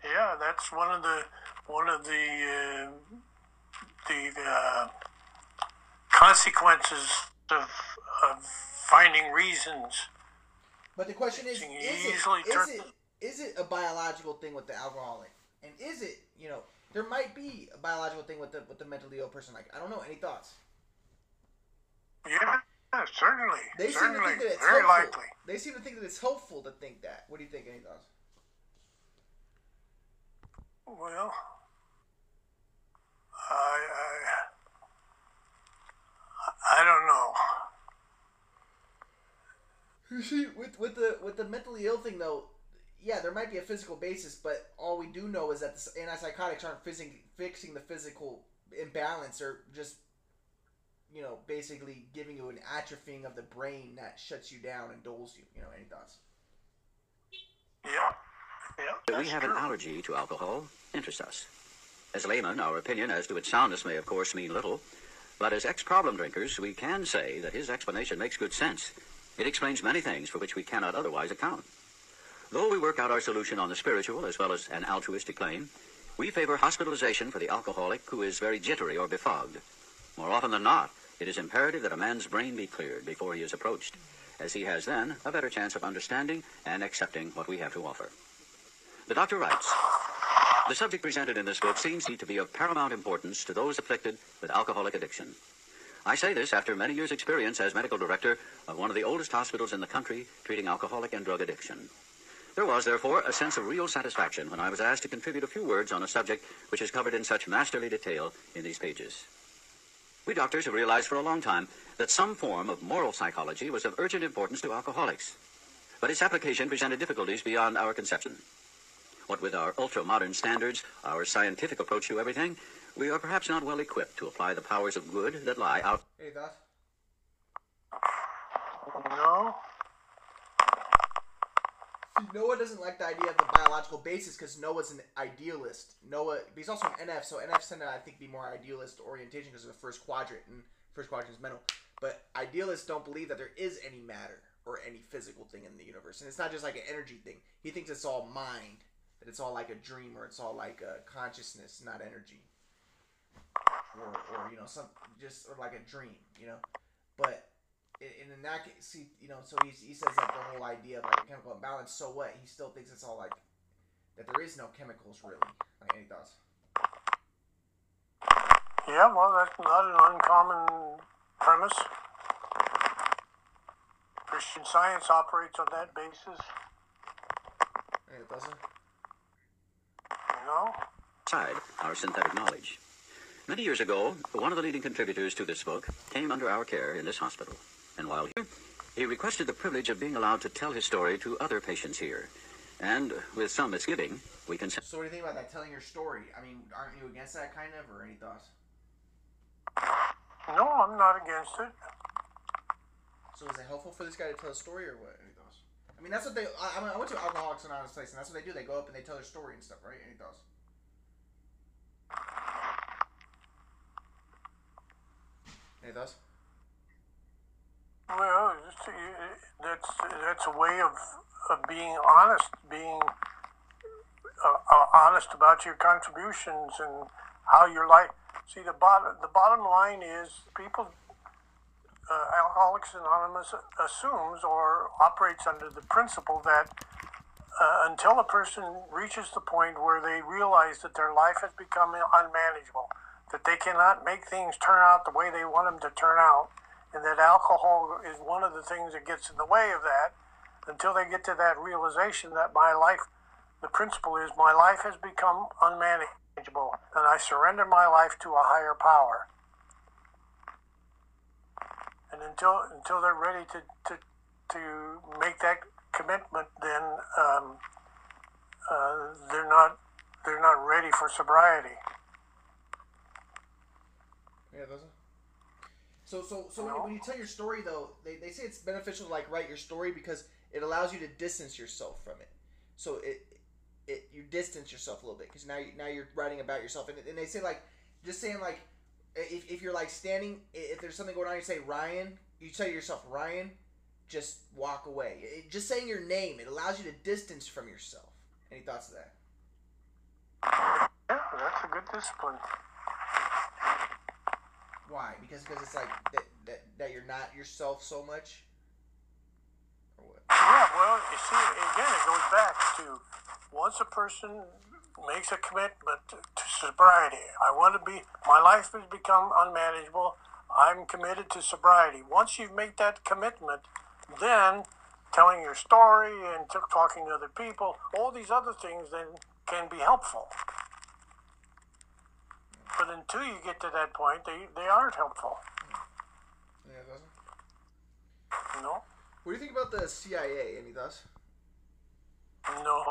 Yeah, that's one of the one of the uh, the uh, consequences of of finding reasons. But the question is, is it, is, it, is it a biological thing with the alcoholic? And is it, you know, there might be a biological thing with the with the mentally ill person. Like I don't know. Any thoughts? Yeah, certainly. They seem to think that it's Very helpful. likely. They seem to think that it's helpful to think that. What do you think? Any thoughts? Well, I, I, I don't know. You see, with with the with the mentally ill thing though, yeah, there might be a physical basis, but all we do know is that the antipsychotics aren't fixing fixing the physical imbalance, or just you know basically giving you an atrophying of the brain that shuts you down and dulls you. You know, any thoughts? Yeah, yeah. We that's have an allergy to alcohol interests us. As laymen, our opinion as to its soundness may, of course, mean little, but as ex problem drinkers, we can say that his explanation makes good sense. It explains many things for which we cannot otherwise account. Though we work out our solution on the spiritual as well as an altruistic plane, we favor hospitalization for the alcoholic who is very jittery or befogged. More often than not, it is imperative that a man's brain be cleared before he is approached, as he has then a better chance of understanding and accepting what we have to offer. The doctor writes, the subject presented in this book seems to be of paramount importance to those afflicted with alcoholic addiction. I say this after many years' experience as medical director of one of the oldest hospitals in the country treating alcoholic and drug addiction. There was, therefore, a sense of real satisfaction when I was asked to contribute a few words on a subject which is covered in such masterly detail in these pages. We doctors have realized for a long time that some form of moral psychology was of urgent importance to alcoholics, but its application presented difficulties beyond our conception. What with our ultra-modern standards, our scientific approach to everything, we are perhaps not well equipped to apply the powers of good that lie out. Any thoughts? No. Noah doesn't like the idea of the biological basis because Noah's an idealist. Noah, but he's also an NF, so NFs tend to, I think, be more idealist orientation because of the first quadrant, and first quadrant is mental. But idealists don't believe that there is any matter or any physical thing in the universe, and it's not just like an energy thing. He thinks it's all mind, that it's all like a dream, or it's all like a consciousness, not energy, or, or you know, some just or like a dream, you know. But in, in that case, see, you know, so he, he says that the whole idea of like a chemical imbalance. So what? He still thinks it's all like that. There is no chemicals really. Like any thoughts? Yeah, well, that's not an uncommon premise. Christian science operates on that basis. Any thoughts? sir? You know? Side, our synthetic knowledge. Many years ago, one of the leading contributors to this book came under our care in this hospital. And while here, he requested the privilege of being allowed to tell his story to other patients here. And with some misgiving, we can So what do you think about that? Telling your story. I mean, aren't you against that kind of, or any thoughts? No, I'm not against it. So is it helpful for this guy to tell a story, or what? Any thoughts? I mean, that's what they. I, I mean, I went to Alcoholics Anonymous place, and that's what they do. They go up and they tell their story and stuff, right? Any thoughts? Any thoughts? Well, that's that's a way of of being honest, being uh, uh, honest about your contributions and how your life. See, the bottom the bottom line is people. Uh, Alcoholics Anonymous assumes or operates under the principle that uh, until a person reaches the point where they realize that their life has become unmanageable, that they cannot make things turn out the way they want them to turn out, and that alcohol is one of the things that gets in the way of that, until they get to that realization that my life, the principle is my life has become unmanageable, and I surrender my life to a higher power. And until until they're ready to, to, to make that commitment, then um, uh, they're not they're not ready for sobriety. Yeah, doesn't. So, so, so when, you, when you tell your story, though, they, they say it's beneficial to like write your story because it allows you to distance yourself from it. So it, it you distance yourself a little bit because now you, now you're writing about yourself, and, and they say like just saying like if, if you're like standing, if there's something going on, you say Ryan, you tell yourself Ryan, just walk away. It, just saying your name, it allows you to distance from yourself. Any thoughts of that? Yeah, that's a good discipline. Why? Because because it's like that, that that you're not yourself so much. Or what? Yeah, well, you see, again, it goes back to once a person makes a commitment to sobriety. I want to be, my life has become unmanageable. I'm committed to sobriety. Once you've made that commitment, then telling your story and t- talking to other people, all these other things then can be helpful. But until you get to that point, they, they aren't helpful. Yeah, thoughts? You know? What do you think about the CIA? Any thoughts? No.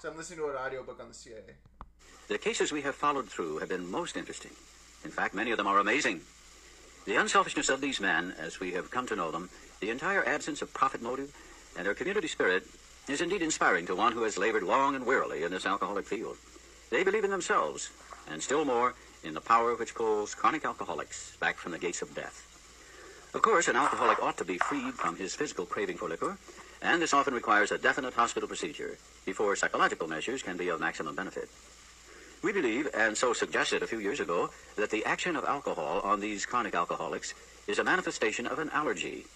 So I'm listening to an audiobook on the CIA. The cases we have followed through have been most interesting. In fact, many of them are amazing. The unselfishness of these men, as we have come to know them, the entire absence of profit motive, and their community spirit is indeed inspiring to one who has labored long and wearily in this alcoholic field. They believe in themselves, and still more, in the power which pulls chronic alcoholics back from the gates of death. Of course, an alcoholic ought to be freed from his physical craving for liquor, and this often requires a definite hospital procedure before psychological measures can be of maximum benefit. We believe, and so suggested a few years ago, that the action of alcohol on these chronic alcoholics is a manifestation of an allergy,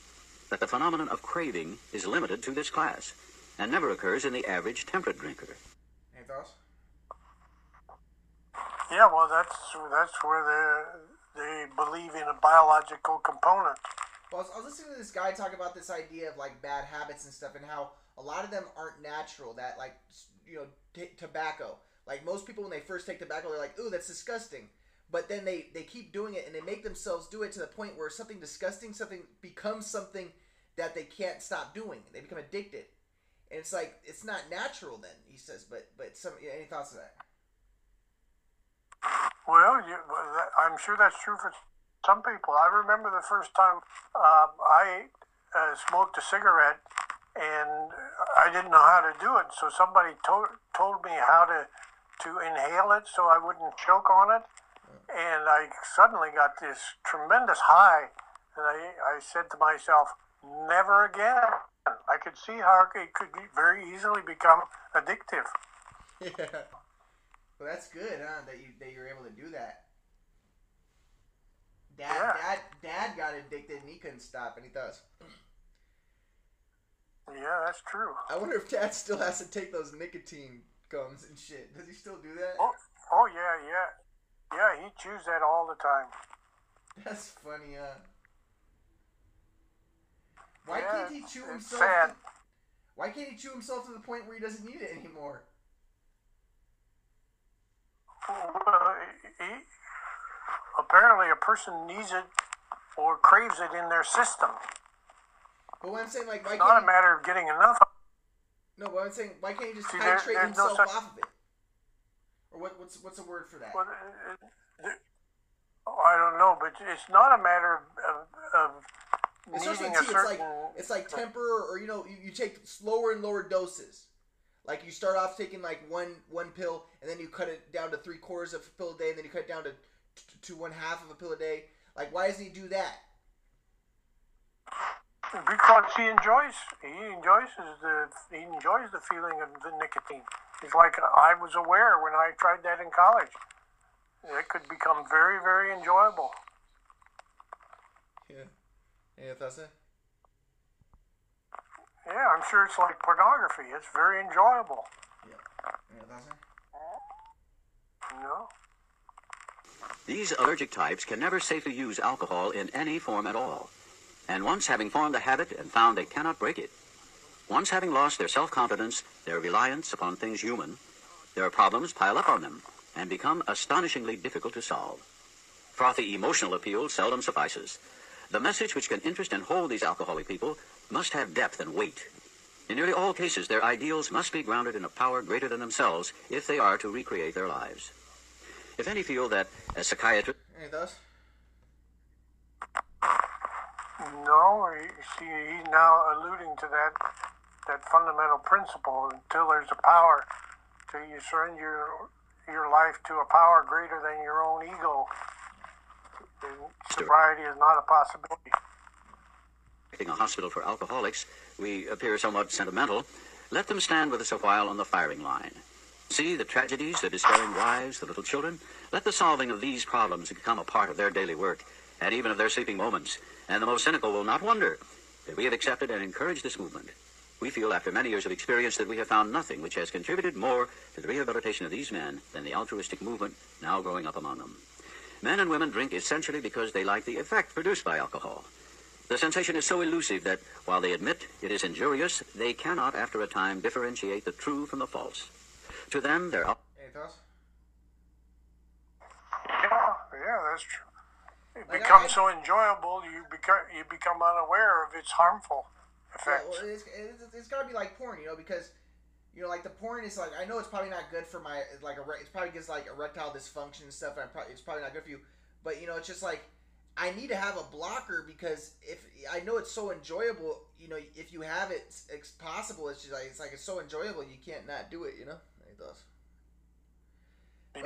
that the phenomenon of craving is limited to this class and never occurs in the average temperate drinker. Any thoughts? Yeah, well, that's that's where they they believe in a biological component. Well, I was, listening to this guy talk about this idea of like bad habits and stuff, and how a lot of them aren't natural. That like you know t- tobacco. Like most people, when they first take tobacco, they're like, "Ooh, that's disgusting." But then they they keep doing it, and they make themselves do it to the point where something disgusting, something becomes something that they can't stop doing. They become addicted, and it's like it's not natural. Then he says, but but some any thoughts on that? Well, you, I'm sure that's true for some people. I remember the first time uh, I uh, smoked a cigarette, and I didn't know how to do it. So somebody told told me how to to inhale it so I wouldn't choke on it, and I suddenly got this tremendous high, and I I said to myself, never again. I could see how it could very easily become addictive. Yeah. Well, that's good, huh? That you that you're able to do that. Dad, Yeah. dad, dad got addicted and he couldn't stop. and he does. Yeah, that's true. I wonder if dad still has to take those nicotine gums and shit. Does he still do that? Oh, oh yeah, yeah, yeah. He chews that all the time. That's funny, huh? Why Yeah, can't he chew himself? sad. To, why can't he chew himself to the point where he doesn't need it anymore? Apparently, a person needs it or craves it in their system. But what I'm saying, like, why It's not a matter of getting enough. of no? But I'm saying, why can't he just See, there- titrate there's no himself such- off of it? Or what? What's what's a word for that? Well, uh, I don't know, but it's not a matter of, of, needing tea, a it's certain. like it's like temper, or you know, you, you take slower and lower doses. Like you start off taking like one one pill, and then you cut it down to three quarters of a pill a day, and then you cut it down to to, to one half of a pill a day. Like, why doesn't he do that? Because he enjoys, he enjoys the, he enjoys the feeling of the nicotine. It's like I was aware when I tried that in college. It could become very, very enjoyable. Yeah. Any thoughts? There? Yeah, I'm sure it's like pornography. It's very enjoyable. Yeah. Any thoughts? there? You. These allergic types can never safely use alcohol in any form at all. And once having formed a habit and found they cannot break it, once having lost their self-confidence, their reliance upon things human, their problems pile up on them and become astonishingly difficult to solve. Frothy emotional appeal seldom suffices. The message which can interest and hold these alcoholic people must have depth and weight. In nearly all cases, their ideals must be grounded in a power greater than themselves if they are to recreate their lives. If any feel that, as psychiatrist. Any thoughts? No, see, he's now alluding to that that fundamental principle. Until there's a power, till you surrender your your life to a power greater than your own ego, then sobriety is not a possibility. a hospital for alcoholics, we appear somewhat sentimental. Let them stand with us a while on the firing line. See the tragedies, the despairing wives, the little children. Let the solving of these problems become a part of their daily work, and even of their sleeping moments. And the most cynical will not wonder that we have accepted and encouraged this movement. we feel after many years of experience that we have found nothing which has contributed more to the rehabilitation of these men than the altruistic movement now growing up among them. Men and women drink essentially because they like the effect produced by alcohol. The sensation is so elusive that while they admit it is injurious, they cannot, after a time, differentiate the true from the false. To them, their al- Any thoughts? Yeah, yeah, that's true. It Like, becomes I- so enjoyable, you become you become unaware of its harmful Yeah, effects. well, it's, it's, it's got to be like porn, you know, because you know, like the porn is like I know it's probably not good for my like a it's probably gives like erectile dysfunction and stuff. And I'm probably, it's probably not good for you, but you know, it's just like I need to have a blocker because if I know it's so enjoyable, you know, if you have it, it's, it's possible. It's just like it's like it's so enjoyable, you can't not do it. You know, it does. yeah,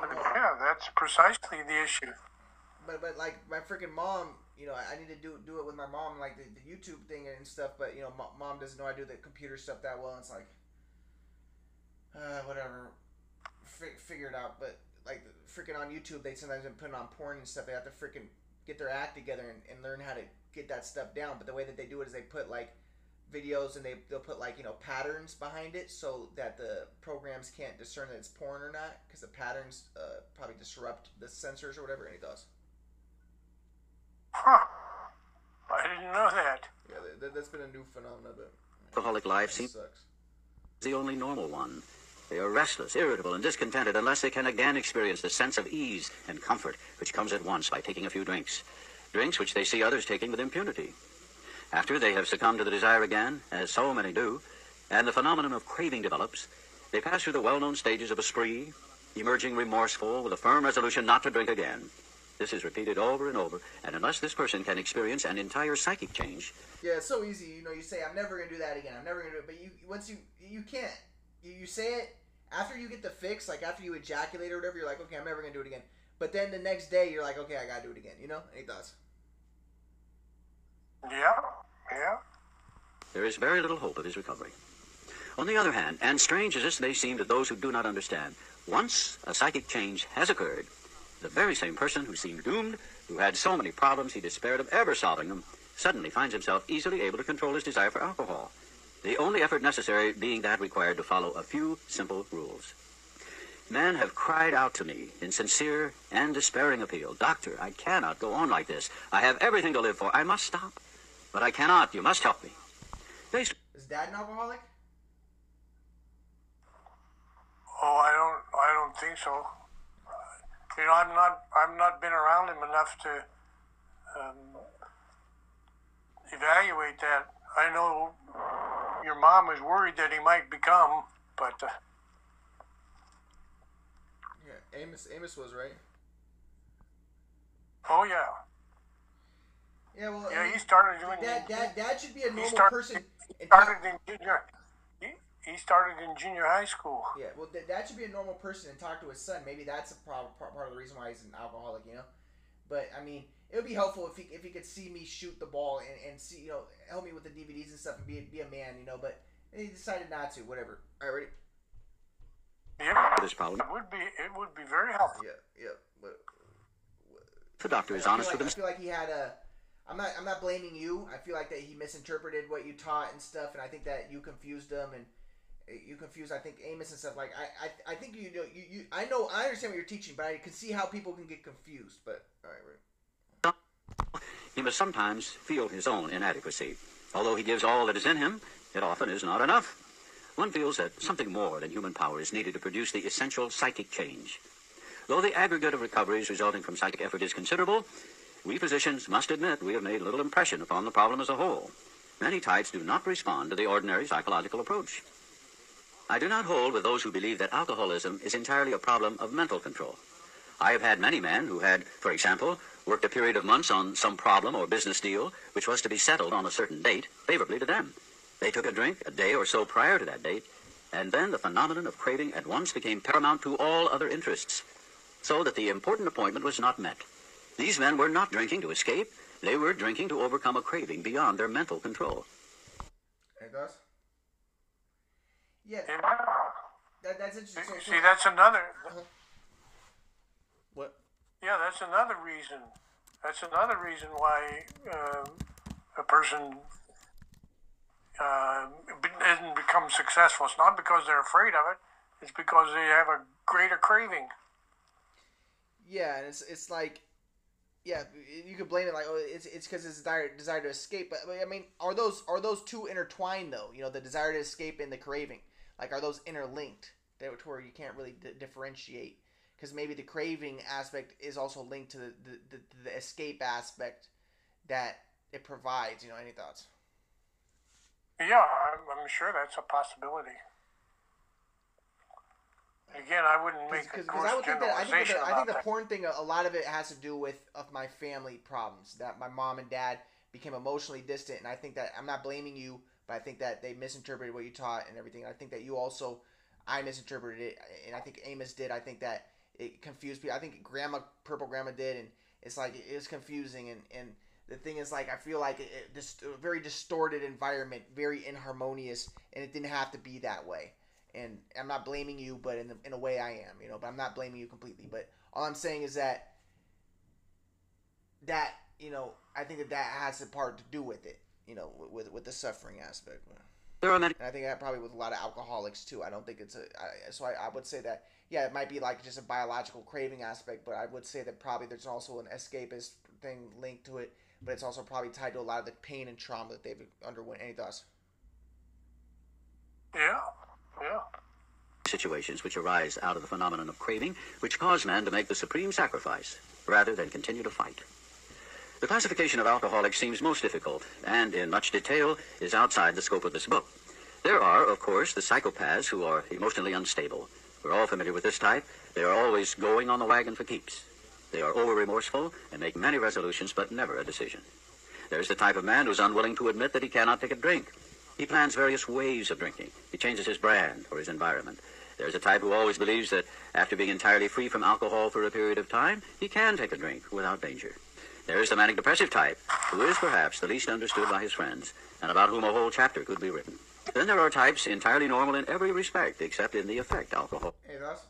but, you know- yeah, that's precisely the issue. but but like my freaking mom, you know, I I need to do do it with my mom, like the, the YouTube thing and stuff. But you know, mo- mom doesn't know I do the computer stuff that well. And it's like, uh, whatever, F- figure it out. But like freaking on YouTube, they sometimes been putting on porn and stuff. They have to freaking get their act together and, and learn how to get that stuff down. But the way that they do it is they put like videos and they they'll put like you know patterns behind it so that the programs can't discern that it's porn or not because the patterns uh, probably disrupt the sensors or whatever and it does. Huh. I didn't know that. Yeah, that- that, that's been a new phenomenon, but alcoholic life it seems sucks. the only normal one. They are restless, irritable, and discontented unless they can again experience the sense of ease and comfort which comes at once by taking a few drinks. Drinks which they see others taking with impunity. After they have succumbed to the desire again, as so many do, and the phenomenon of craving develops, they pass through the well-known stages of a spree, emerging remorseful with a firm resolution not to drink again. This is repeated over and over, and unless this person can experience an entire psychic change, Yeah, it's so easy. You know, you say, "I'm never gonna do that again. I'm never gonna do it," but you once you you can't. You, you say it after you get the fix, like after you ejaculate or whatever. You're like, "Okay, I'm never gonna do it again." But then the next day, you're like, "Okay, I gotta do it again." You know, and it does. Yeah, yeah. there is very little hope of his recovery. On the other hand, and strange as this may seem to those who do not understand, once a psychic change has occurred, the very same person who seemed doomed, who had so many problems he despaired of ever solving them, suddenly finds himself easily able to control his desire for alcohol. The only effort necessary being that required to follow a few simple rules. Men have cried out to me in sincere and despairing appeal, Doctor, I cannot go on like this. I have everything to live for. I must stop. But I cannot. You must help me. Based Is dad an alcoholic? Oh, I don't, I don't think so. You know, I'm not, I'm not been around him enough to um, evaluate that. I know your mom is worried that he might become, but uh, Yeah, Amos. Amos was right. oh yeah, Yeah, well, I yeah, mean, he started doing. dad, dad, dad should be a normal started, person. He started talk- in junior. He, he started in junior high school. Yeah, well, th- that should be a normal person and talk to his son. Maybe that's a pro- part, part of the reason why he's an alcoholic, you know. But I mean, it would be helpful if he if he could see me shoot the ball and, and see you know help me with the DVDs and stuff and be be a man, you know. But he decided not to. Whatever. All right, ready? Yeah, this problem, it would be, it would be very helpful. Yeah, yeah. But, the doctor is honest like, with I feel like he had a. I'm not. I'm not blaming you. I feel like that he misinterpreted what you taught and stuff, and I think that you confused him and uh, you confused. I think Amos and stuff. Like I, I, I think you know. You, you. I know. I understand what you're teaching, but I can see how people can get confused. But all right, right. He must sometimes feel his own inadequacy. Although he gives all that is in him, it often is not enough. One feels that something more than human power is needed to produce the essential psychic change. Though the aggregate of recoveries resulting from psychic effort is considerable, we physicians must admit we have made little impression upon the problem as a whole. Many types do not respond to the ordinary psychological approach. I do not hold with those who believe that alcoholism is entirely a problem of mental control. I have had many men who had, for example, worked a period of months on some problem or business deal which was to be settled on a certain date favorably to them. They took a drink a day or so prior to that date, and then the phenomenon of craving at once became paramount to all other interests, so that the important appointment was not met. These men were not drinking to escape, they were drinking to overcome a craving beyond their mental control. It does. Yeah, Yeah. that, that's interesting. So, so, See, that's another. Uh-huh. What? Yeah, that's another reason. That's another reason why um a person uh, doesn't become successful. It's not because they're afraid of it. It's because they have a greater craving. Yeah, and it's it's like, yeah, you could blame it like, oh, it's it's because it's desire desire to escape. But, but I mean, are those are those two intertwined though? You know, the desire to escape and the craving. Like, are those interlinked? That to where you can't really d- differentiate because maybe the craving aspect is also linked to the, the, the, the escape aspect that it provides. You know, any thoughts? Yeah, I'm, I'm sure that's a possibility. Again, I wouldn't make a Because gross I would think that I think, that, I think the that. porn thing a lot of it has to do with of my family problems that my mom and dad became emotionally distant, and I think that I'm not blaming you, but I think that they misinterpreted what you taught and everything. I think that you also I misinterpreted it, and I think Amos did. I think that it confused people. I think Grandma Purple Grandma did, and it's like it was confusing. And and the thing is, like I feel like it, this a very distorted environment, very inharmonious, and it didn't have to be that way. And I'm not blaming you, but in, the, in a way I am, you know. But I'm not blaming you completely. But all I'm saying is that that you know I think that that has a part to do with it, you know, with with the suffering aspect. There are many And I think that probably with a lot of alcoholics too. I don't think it's a. I, so I, I would say that yeah, it might be like just a biological craving aspect, but I would say that probably there's also an escapist thing linked to it. But it's also probably tied to a lot of the pain and trauma that they've underwent. Any thoughts? Yeah, yeah. situations which arise out of the phenomenon of craving, which cause man to make the supreme sacrifice rather than continue to fight. The classification of alcoholics seems most difficult, and in much detail is outside the scope of this book. There are, of course, the psychopaths who are emotionally unstable. We're all familiar with this type. They are always going on the wagon for keeps. They are over remorseful and make many resolutions, but never a decision. There's the type of man who's unwilling to admit that he cannot take a drink. He plans various ways of drinking. He changes his brand or his environment. There's a type who always believes that after being entirely free from alcohol for a period of time, he can take a drink without danger. There's the manic depressive type, who is perhaps the least understood by his friends, and about whom a whole chapter could be written. Then there are types entirely normal in every respect, except in the effect alcohol Any thoughts?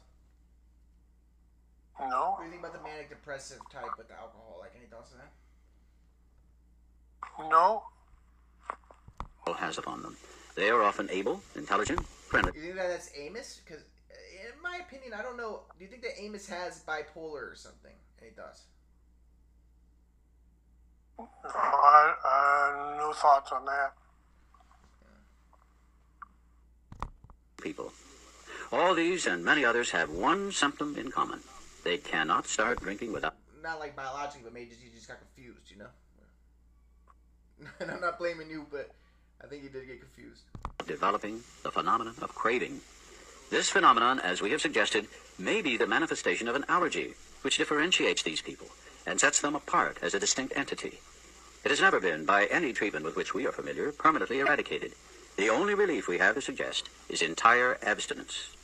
No, What do you think about the manic depressive type with the alcohol? Like any thoughts on that? no. has upon them. They are often able, intelligent, friendly, You think that that's Amos? Because in my opinion, I don't know. Do you think that Amos has bipolar or something? Any thoughts? I, uh, no thoughts on that. People. All these and many others have one symptom in common. They cannot start drinking without Not like biologically, but maybe just you just got confused. You know. and I'm not blaming you, but I think you did get confused. developing the phenomenon of craving. This phenomenon, as we have suggested, may be the manifestation of an allergy, which differentiates these people and sets them apart as a distinct entity. It has never been, by any treatment with which we are familiar, permanently eradicated. The only relief we have to suggest is entire abstinence.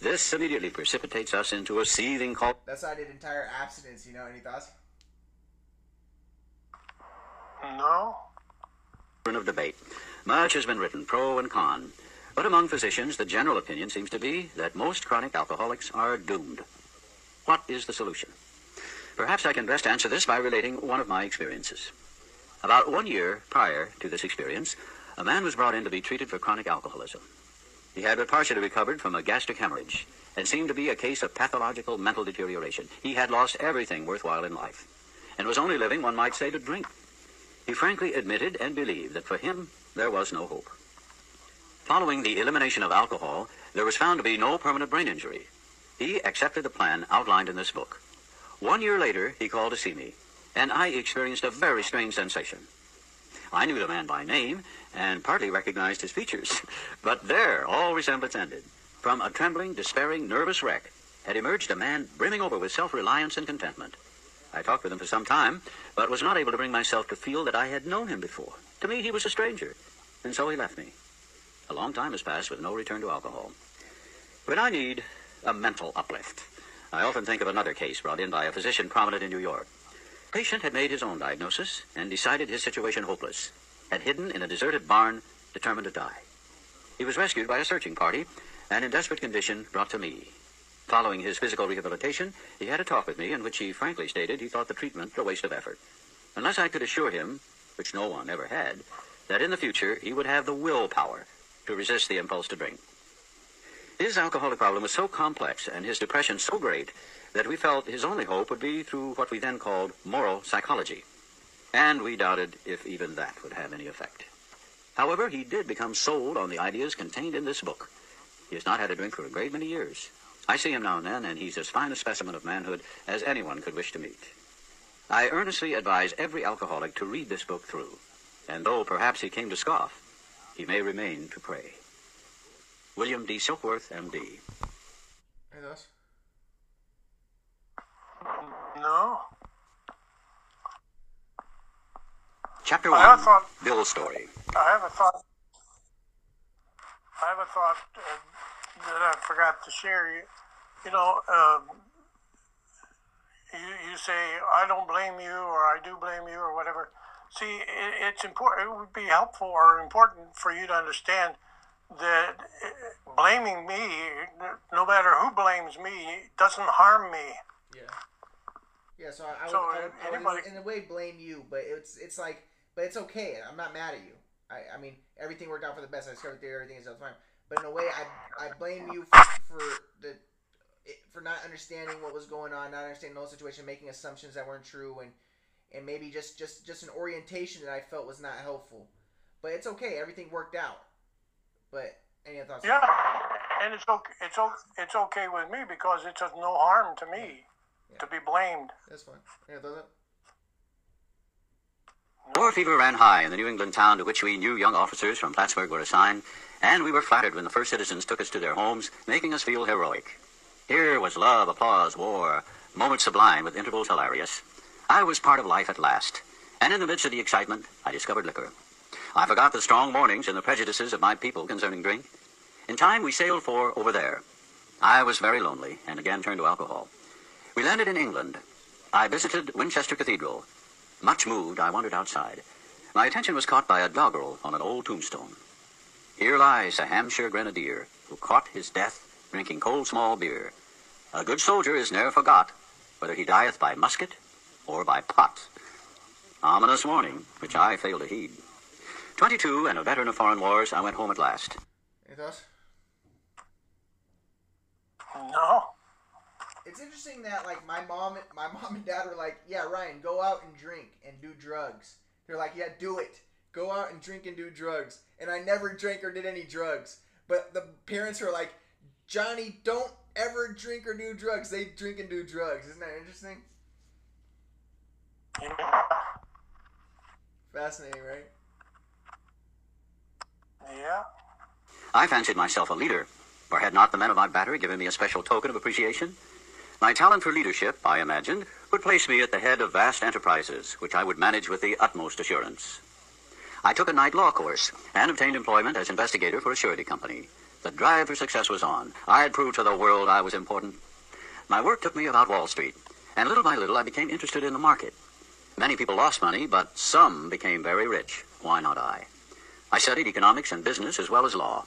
This immediately precipitates us into a seething cul- That's why I did entire abstinence. You know. Any thoughts? No. of debate. Much has been written, pro and con. But among physicians, the general opinion seems to be that most chronic alcoholics are doomed. What is the solution? Perhaps I can best answer this by relating one of my experiences. About one year prior to this experience, a man was brought in to be treated for chronic alcoholism. He had but partially recovered from a gastric hemorrhage and seemed to be a case of pathological mental deterioration. He had lost everything worthwhile in life and was only living, one might say, to drink. He frankly admitted and believed that for him there was no hope. Following the elimination of alcohol, there was found to be no permanent brain injury. He accepted the plan outlined in this book. One year later, he called to see me, and I experienced a very strange sensation. I knew the man by name and partly recognized his features, but there all resemblance ended. From a trembling, despairing, nervous wreck had emerged a man brimming over with self-reliance and contentment. I talked with him for some time, but was not able to bring myself to feel that I had known him before. To me, he was a stranger, and so he left me. A long time has passed with no return to alcohol. When I need a mental uplift, I often think of another case brought in by a physician prominent in New York. Patient had made his own diagnosis and decided his situation hopeless, had hidden in a deserted barn, determined to die. He was rescued by a searching party and in desperate condition brought to me. Following his physical rehabilitation, he had a talk with me in which he frankly stated he thought the treatment a waste of effort. Unless I could assure him, which no one ever had, that in the future he would have the willpower to resist the impulse to drink. His alcoholic problem was so complex and his depression so great that we felt his only hope would be through what we then called moral psychology. And we doubted if even that would have any effect. However, he did become sold on the ideas contained in this book. He has not had a drink for a great many years. I see him now and then, and he's as fine a specimen of manhood as anyone could wish to meet. I earnestly advise every alcoholic to read this book through, and though perhaps he came to scoff, he may remain to pray. William D. Silkworth, M.D. Hey, those. No. Chapter I 1 have a thought. Bill's Story. I have a thought. I have a thought uh, that I forgot to share. You, you know, um, you, you say I don't blame you, or I do blame you, or whatever. See, it, it's important. It would be helpful or important for you to understand that uh, blaming me, no matter who blames me, doesn't harm me. Yeah. Yeah, so I, I, So, would, I, would, I would, in a way, blame you, but it's it's like, but it's okay. I'm not mad at you. I, I mean, everything worked out for the best. I discovered theory, everything is all fine. But in a way, I, I blame you for, for the for not understanding what was going on, not understanding the whole situation, making assumptions that weren't true, and and maybe just just just an orientation that I felt was not helpful. But it's okay. Everything worked out. But any thoughts? Yeah, and it's okay. It's okay. It's okay with me because it does no harm to me to be blamed. That's fine. Any other thoughts? War fever ran high in the New England town to which we new young officers from Plattsburgh were assigned, and we were flattered when the first citizens took us to their homes, making us feel heroic. Here was love, applause, war, moments sublime with intervals hilarious. I was part of life at last, and in the midst of the excitement, I discovered liquor. I forgot the strong warnings and the prejudices of my people concerning drink. In time, we sailed for over there. I was very lonely, and again turned to alcohol. We landed in England. I visited Winchester Cathedral. Much moved, I wandered outside. My attention was caught by a doggerel on an old tombstone. Here lies a Hampshire grenadier who caught his death drinking cold small beer. A good soldier is ne'er forgot, whether he dieth by musket or by pot. Ominous warning, which I failed to heed. Twenty-two and a veteran of foreign wars, I went home at last. Any thoughts? No. It's interesting that like my mom, my mom and dad were like, "Yeah, Ryan, go out and drink and do drugs." They're like, "Yeah, do it. Go out and drink and do drugs." And I never drank or did any drugs. But the parents were like, "Johnny, don't ever drink or do drugs." They drink and do drugs. Isn't that interesting? Fascinating, right? Yeah. I fancied myself a leader, for had not the men of my battery given me a special token of appreciation? My talent for leadership, I imagined, would place me at the head of vast enterprises, which I would manage with the utmost assurance. I took a night law course and obtained employment as investigator for a surety company. The drive for success was on. I had proved to the world I was important. My work took me about Wall Street, and little by little I became interested in the market. Many people lost money, but some became very rich. Why not I? I studied economics and business as well as law.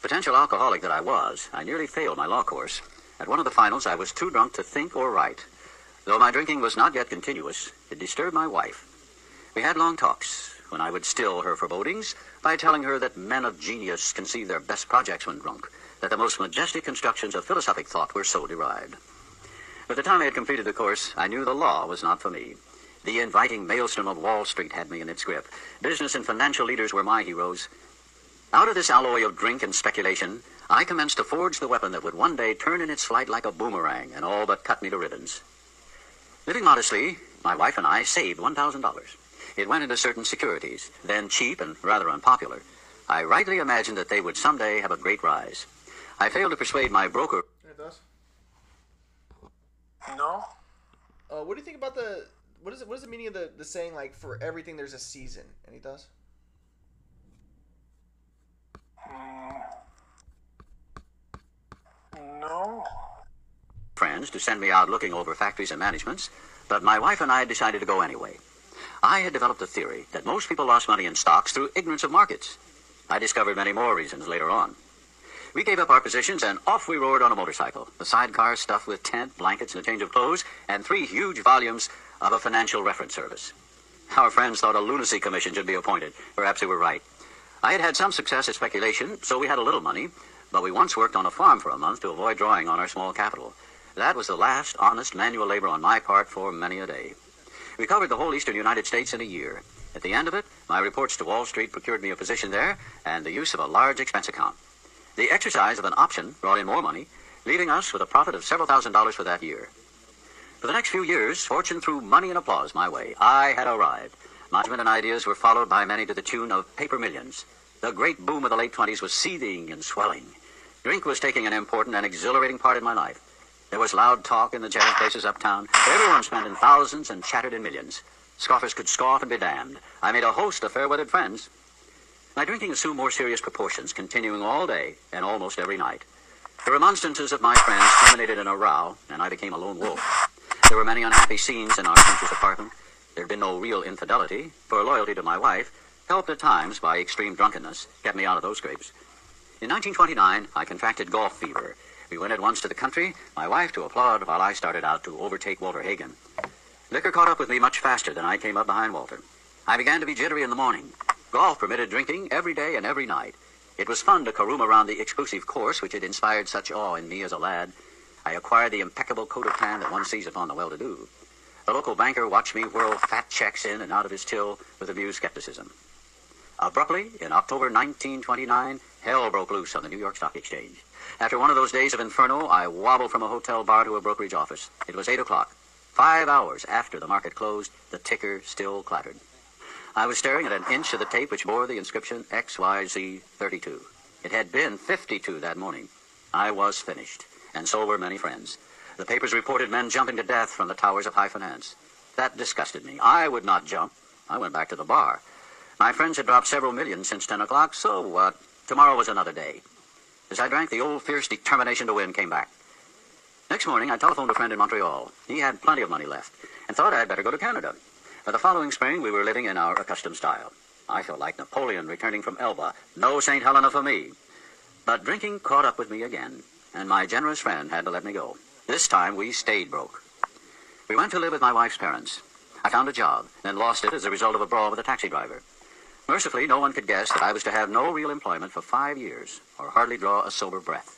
Potential alcoholic that I was, I nearly failed my law course. At one of the finals, I was too drunk to think or write. Though my drinking was not yet continuous, it disturbed my wife. We had long talks, when I would still her forebodings by telling her that men of genius conceive their best projects when drunk, that the most majestic constructions of philosophic thought were so derived. By the time I had completed the course, I knew the law was not for me. The inviting maelstrom of Wall Street had me in its grip. Business and financial leaders were my heroes. Out of this alloy of drink and speculation, I commenced to forge the weapon that would one day turn in its flight like a boomerang and all but cut me to ribbons. Living modestly, my wife and I saved $1,000. It went into certain securities, then cheap and rather unpopular. I rightly imagined that they would someday have a great rise. I failed to persuade my broker. It does. No. Uh, what do you think about the what is it? What is the meaning of the, the saying like for everything there's a season? Any thoughts? Mm, no. friends to send me out looking over factories and managements, but my wife and I decided to go anyway. I had developed a theory that most people lost money in stocks through ignorance of markets. I discovered many more reasons later on. We gave up our positions and off we roared on a motorcycle, the sidecar stuffed with tent, blankets, and a change of clothes, and three huge volumes of a financial reference service. Our friends thought a lunacy commission should be appointed. Perhaps they were right. I had had some success at speculation, so we had a little money, but we once worked on a farm for a month to avoid drawing on our small capital. That was the last honest manual labor on my part for many a day. We covered the whole eastern United States in a year. At the end of it, my reports to Wall Street procured me a position there and the use of a large expense account. The exercise of an option brought in more money, leaving us with a profit of several thousand dollars for that year. For the next few years, fortune threw money and applause my way. I had arrived. My judgment and ideas were followed by many to the tune of paper millions. The great boom of the late 20s was seething and swelling. Drink was taking an important and exhilarating part in my life. There was loud talk in the jazz places uptown. Everyone spent in thousands and chattered in millions. Scoffers could scoff and be damned. I made a host of fair-weathered friends. My drinking assumed more serious proportions, continuing all day and almost every night. The remonstrances of my friends terminated in a row, and I became a lone wolf. There were many unhappy scenes in our sumptuous apartment. There had been no real infidelity, for loyalty to my wife, helped at times by extreme drunkenness, kept me out of those scrapes. In 1929, I contracted golf fever. We went at once to the country, my wife to applaud while I started out to overtake Walter Hagen. Liquor caught up with me much faster than I came up behind Walter. I began to be jittery in the morning. Golf permitted drinking every day and every night. It was fun to caroom around the exclusive course which had inspired such awe in me as a lad. I acquired the impeccable coat of tan that one sees upon the well-to-do. The local banker watched me whirl fat checks in and out of his till with amused skepticism. Abruptly, in October 1929, hell broke loose on the New York Stock Exchange. After one of those days of inferno, I wobbled from a hotel bar to a brokerage office. It was 8 o'clock. Five hours after the market closed, the ticker still clattered. I was staring at an inch of the tape which bore the inscription XYZ32. It had been 52 that morning. I was finished, and so were many friends. The papers reported men jumping to death from the towers of high finance. That disgusted me. I would not jump. I went back to the bar. My friends had dropped several million since 10 o'clock, so what? Tomorrow was another day. As I drank, the old fierce determination to win came back. Next morning, I telephoned a friend in Montreal. He had plenty of money left and thought I'd better go to Canada. For the following spring, we were living in our accustomed style. I felt like Napoleon returning from Elba. No St. Helena for me. But drinking caught up with me again, and my generous friend had to let me go. This time, we stayed broke. We went to live with my wife's parents. I found a job, then lost it as a result of a brawl with a taxi driver. Mercifully, no one could guess that I was to have no real employment for five years, or hardly draw a sober breath.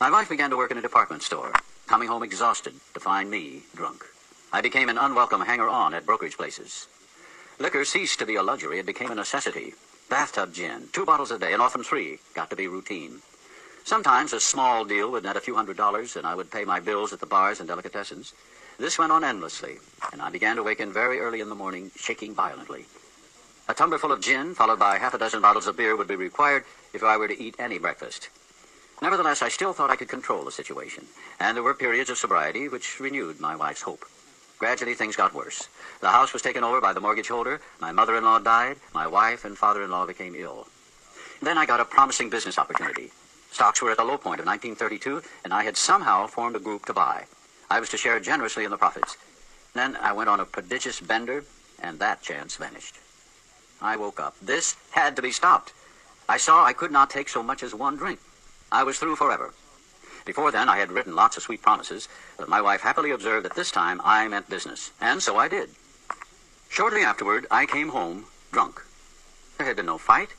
My wife began to work in a department store, coming home exhausted to find me drunk. I became an unwelcome hanger-on at brokerage places. Liquor ceased to be a luxury. It became a necessity. Bathtub gin, two bottles a day, and often three, got to be routine. Sometimes a small deal would net a few hundred dollars, and I would pay my bills at the bars and delicatessens. This went on endlessly, and I began to waken very early in the morning, shaking violently. A tumblerful of gin, followed by half a dozen bottles of beer, would be required if I were to eat any breakfast. Nevertheless, I still thought I could control the situation, and there were periods of sobriety which renewed my wife's hope. Gradually, things got worse. The house was taken over by the mortgage holder, my mother-in-law died, my wife and father-in-law became ill. Then I got a promising business opportunity. Stocks were at the low point of 1932, and I had somehow formed a group to buy. I was to share generously in the profits. Then I went on a prodigious bender, and that chance vanished. I woke up. This had to be stopped. I saw I could not take so much as one drink. I was through forever. Before then, I had written lots of sweet promises, but my wife happily observed that this time I meant business, and so I did. Shortly afterward, I came home drunk. There had been no fight.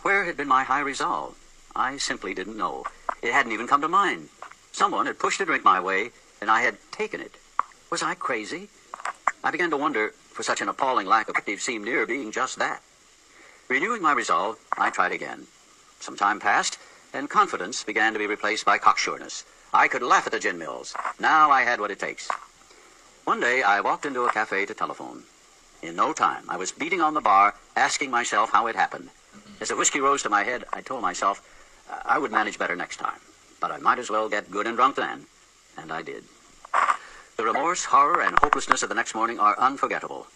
Where had been my high resolve? I simply didn't know. It hadn't even come to mind. Someone had pushed a drink my way, and I had taken it. Was I crazy? I began to wonder, for such an appalling lack of perspective seemed near being just that. Renewing my resolve, I tried again. Some time passed, and confidence began to be replaced by cocksureness. I could laugh at the gin mills. Now I had what it takes. One day I walked into a cafe to telephone. In no time, I was beating on the bar, asking myself how it happened. As the whiskey rose to my head, I told myself I would manage better next time. But I might as well get good and drunk then. And I did. The remorse, horror, and hopelessness of the next morning are unforgettable.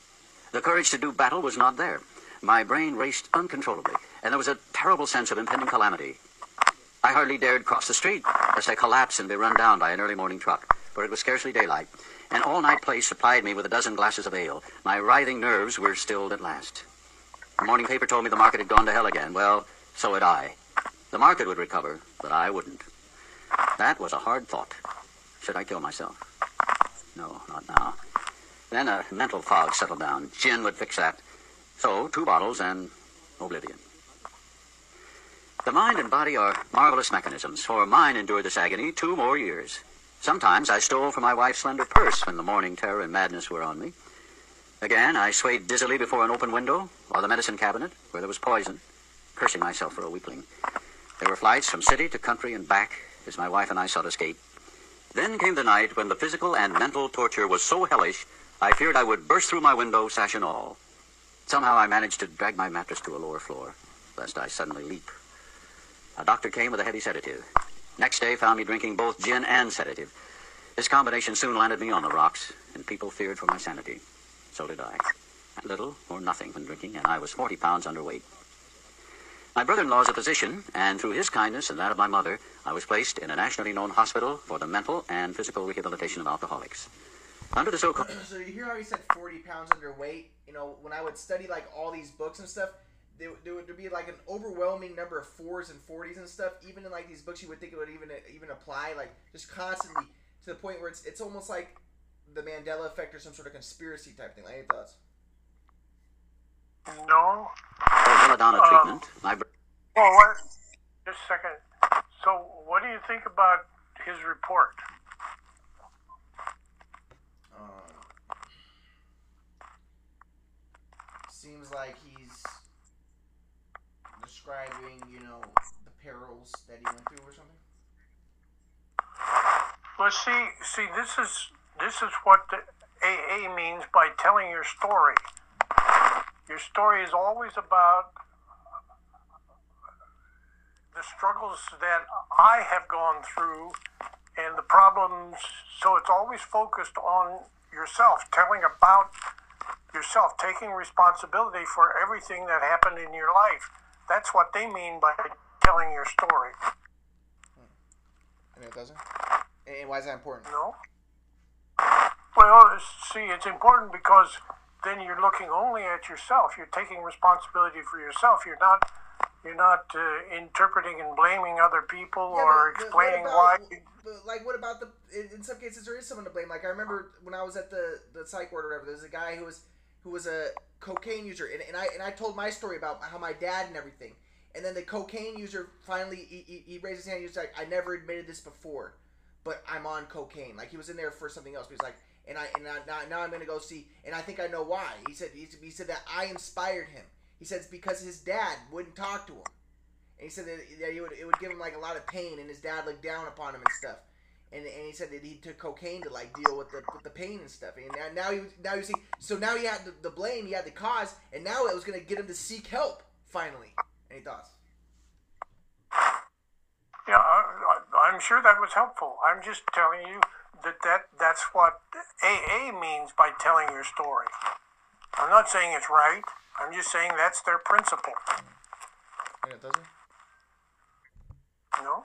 The courage to do battle was not there. My brain raced uncontrollably, and there was a terrible sense of impending calamity. I hardly dared cross the street, lest I collapse and be run down by an early morning truck, for it was scarcely daylight. An all-night place supplied me with a dozen glasses of ale. My writhing nerves were stilled at last. The morning paper told me the market had gone to hell again. Well, so had I. The market would recover, but I wouldn't. That was a hard thought. Should I kill myself? No, not now. Then a mental fog settled down. Gin would fix that. So, two bottles and oblivion. The mind and body are marvelous mechanisms, for mine endured this agony two more years. Sometimes I stole from my wife's slender purse when the morning terror and madness were on me. Again, I swayed dizzily before an open window or the medicine cabinet where there was poison, cursing myself for a weakling. There were flights from city to country and back as my wife and I sought escape. Then came the night when the physical and mental torture was so hellish I feared I would burst through my window, sash and all. Somehow I managed to drag my mattress to a lower floor, lest I suddenly leap. A doctor came with a heavy sedative. Next day found me drinking both gin and sedative. This combination soon landed me on the rocks, and people feared for my sanity. So did I. Little or nothing when drinking, and I was 40 pounds underweight. My brother-in-law is a physician, and through his kindness and that of my mother, I was placed in a nationally known hospital for the mental and physical rehabilitation of alcoholics. Under the so-called... So you hear how he said 40 pounds underweight? You know, when I would study like all these books and stuff, there, there would be like an overwhelming number of fours and 40s and stuff. Even in like these books, you would think it would even even apply, like just constantly to the point where it's it's almost like the Mandela effect or some sort of conspiracy type thing. Like, any thoughts? No. For belladonna Um, treatment, my... Well, what? Just a second. So, what do you think about his report? Um, seems like he's describing, you know, the perils that he went through or something. Well, see, see, this is this is what the AA means by telling your story. Your story is always about the struggles that I have gone through and the problems. So it's always focused on yourself, telling about yourself, taking responsibility for everything that happened in your life. That's what they mean by telling your story. And it doesn't. And why is that important? No. Well, see, it's important because then you're looking only at yourself. You're taking responsibility for yourself. You're not, you're not uh, interpreting and blaming other people Yeah, or but- but explaining what why. But like, what about the? In, some cases, there is someone to blame. Like I remember when I was at the the psych ward or whatever. There's a guy who was who was a cocaine user, and, and I and I told my story about how my dad and everything. And then the cocaine user finally he, he, he raised his hand. He was like, "I never admitted this before, but I'm on cocaine." Like he was in there for something else. But he's like, and I and I, now, now I'm gonna go see, and I think I know why. He said he, he said that I inspired him. He it's because his dad wouldn't talk to him. And he said that, that it, would, it would give him like a lot of pain, and his dad looked down upon him and stuff. And, and he said that he took cocaine to like deal with the with the pain and stuff. And now, now he now you see, so now he had the, the blame, he had the cause, and now it was gonna get him to seek help finally. Any thoughts? Yeah, I, I'm sure that was helpful. I'm just telling you that, that that's what AA means by telling your story. I'm not saying it's right. I'm just saying that's their principle. And it doesn't. No. know?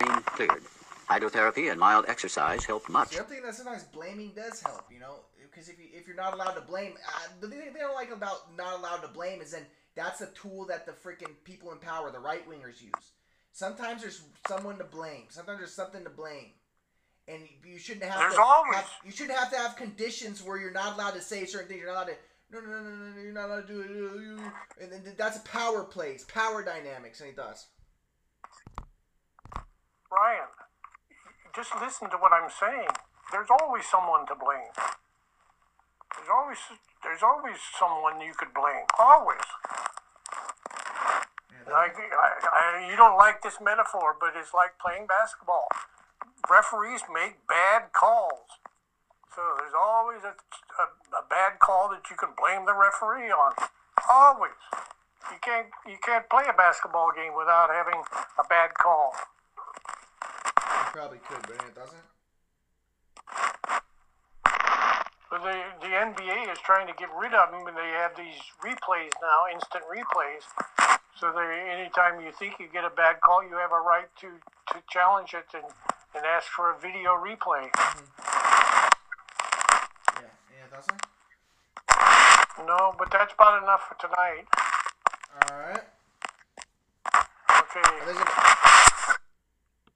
being cleared. Hydrotherapy and mild exercise helped much. The other thing that sometimes blaming does help, you know, because if you if you're not allowed to blame, uh, the thing they don't like about not allowed to blame is then that's a tool that the freaking people in power, the right wingers, use. Sometimes there's someone to blame. Sometimes there's something to blame, and you shouldn't have. There's to always- Have, you shouldn't have to have conditions where you're not allowed to say certain things. You're not allowed to. No, no, no, no, no, you're not allowed to do it. And then that's a power plays, power dynamics. Any thoughts? Ryan, just listen to what I'm saying. There's always someone to blame. There's always there's always someone you could blame. Always. Like I, I, you don't like this metaphor, but it's like playing basketball. Referees make bad calls, so there's always a, a, a bad call that you can blame the referee on. Always. You can't you can't play a basketball game without having a bad call. Probably could, but it doesn't. But the the NBA is trying to get rid of them, and they have these replays now, instant replays. So they, anytime you think you get a bad call, you have a right to, to challenge it and, and ask for a video replay. Yeah, yeah, it doesn't. No, but that's about enough for tonight. All right. Okay.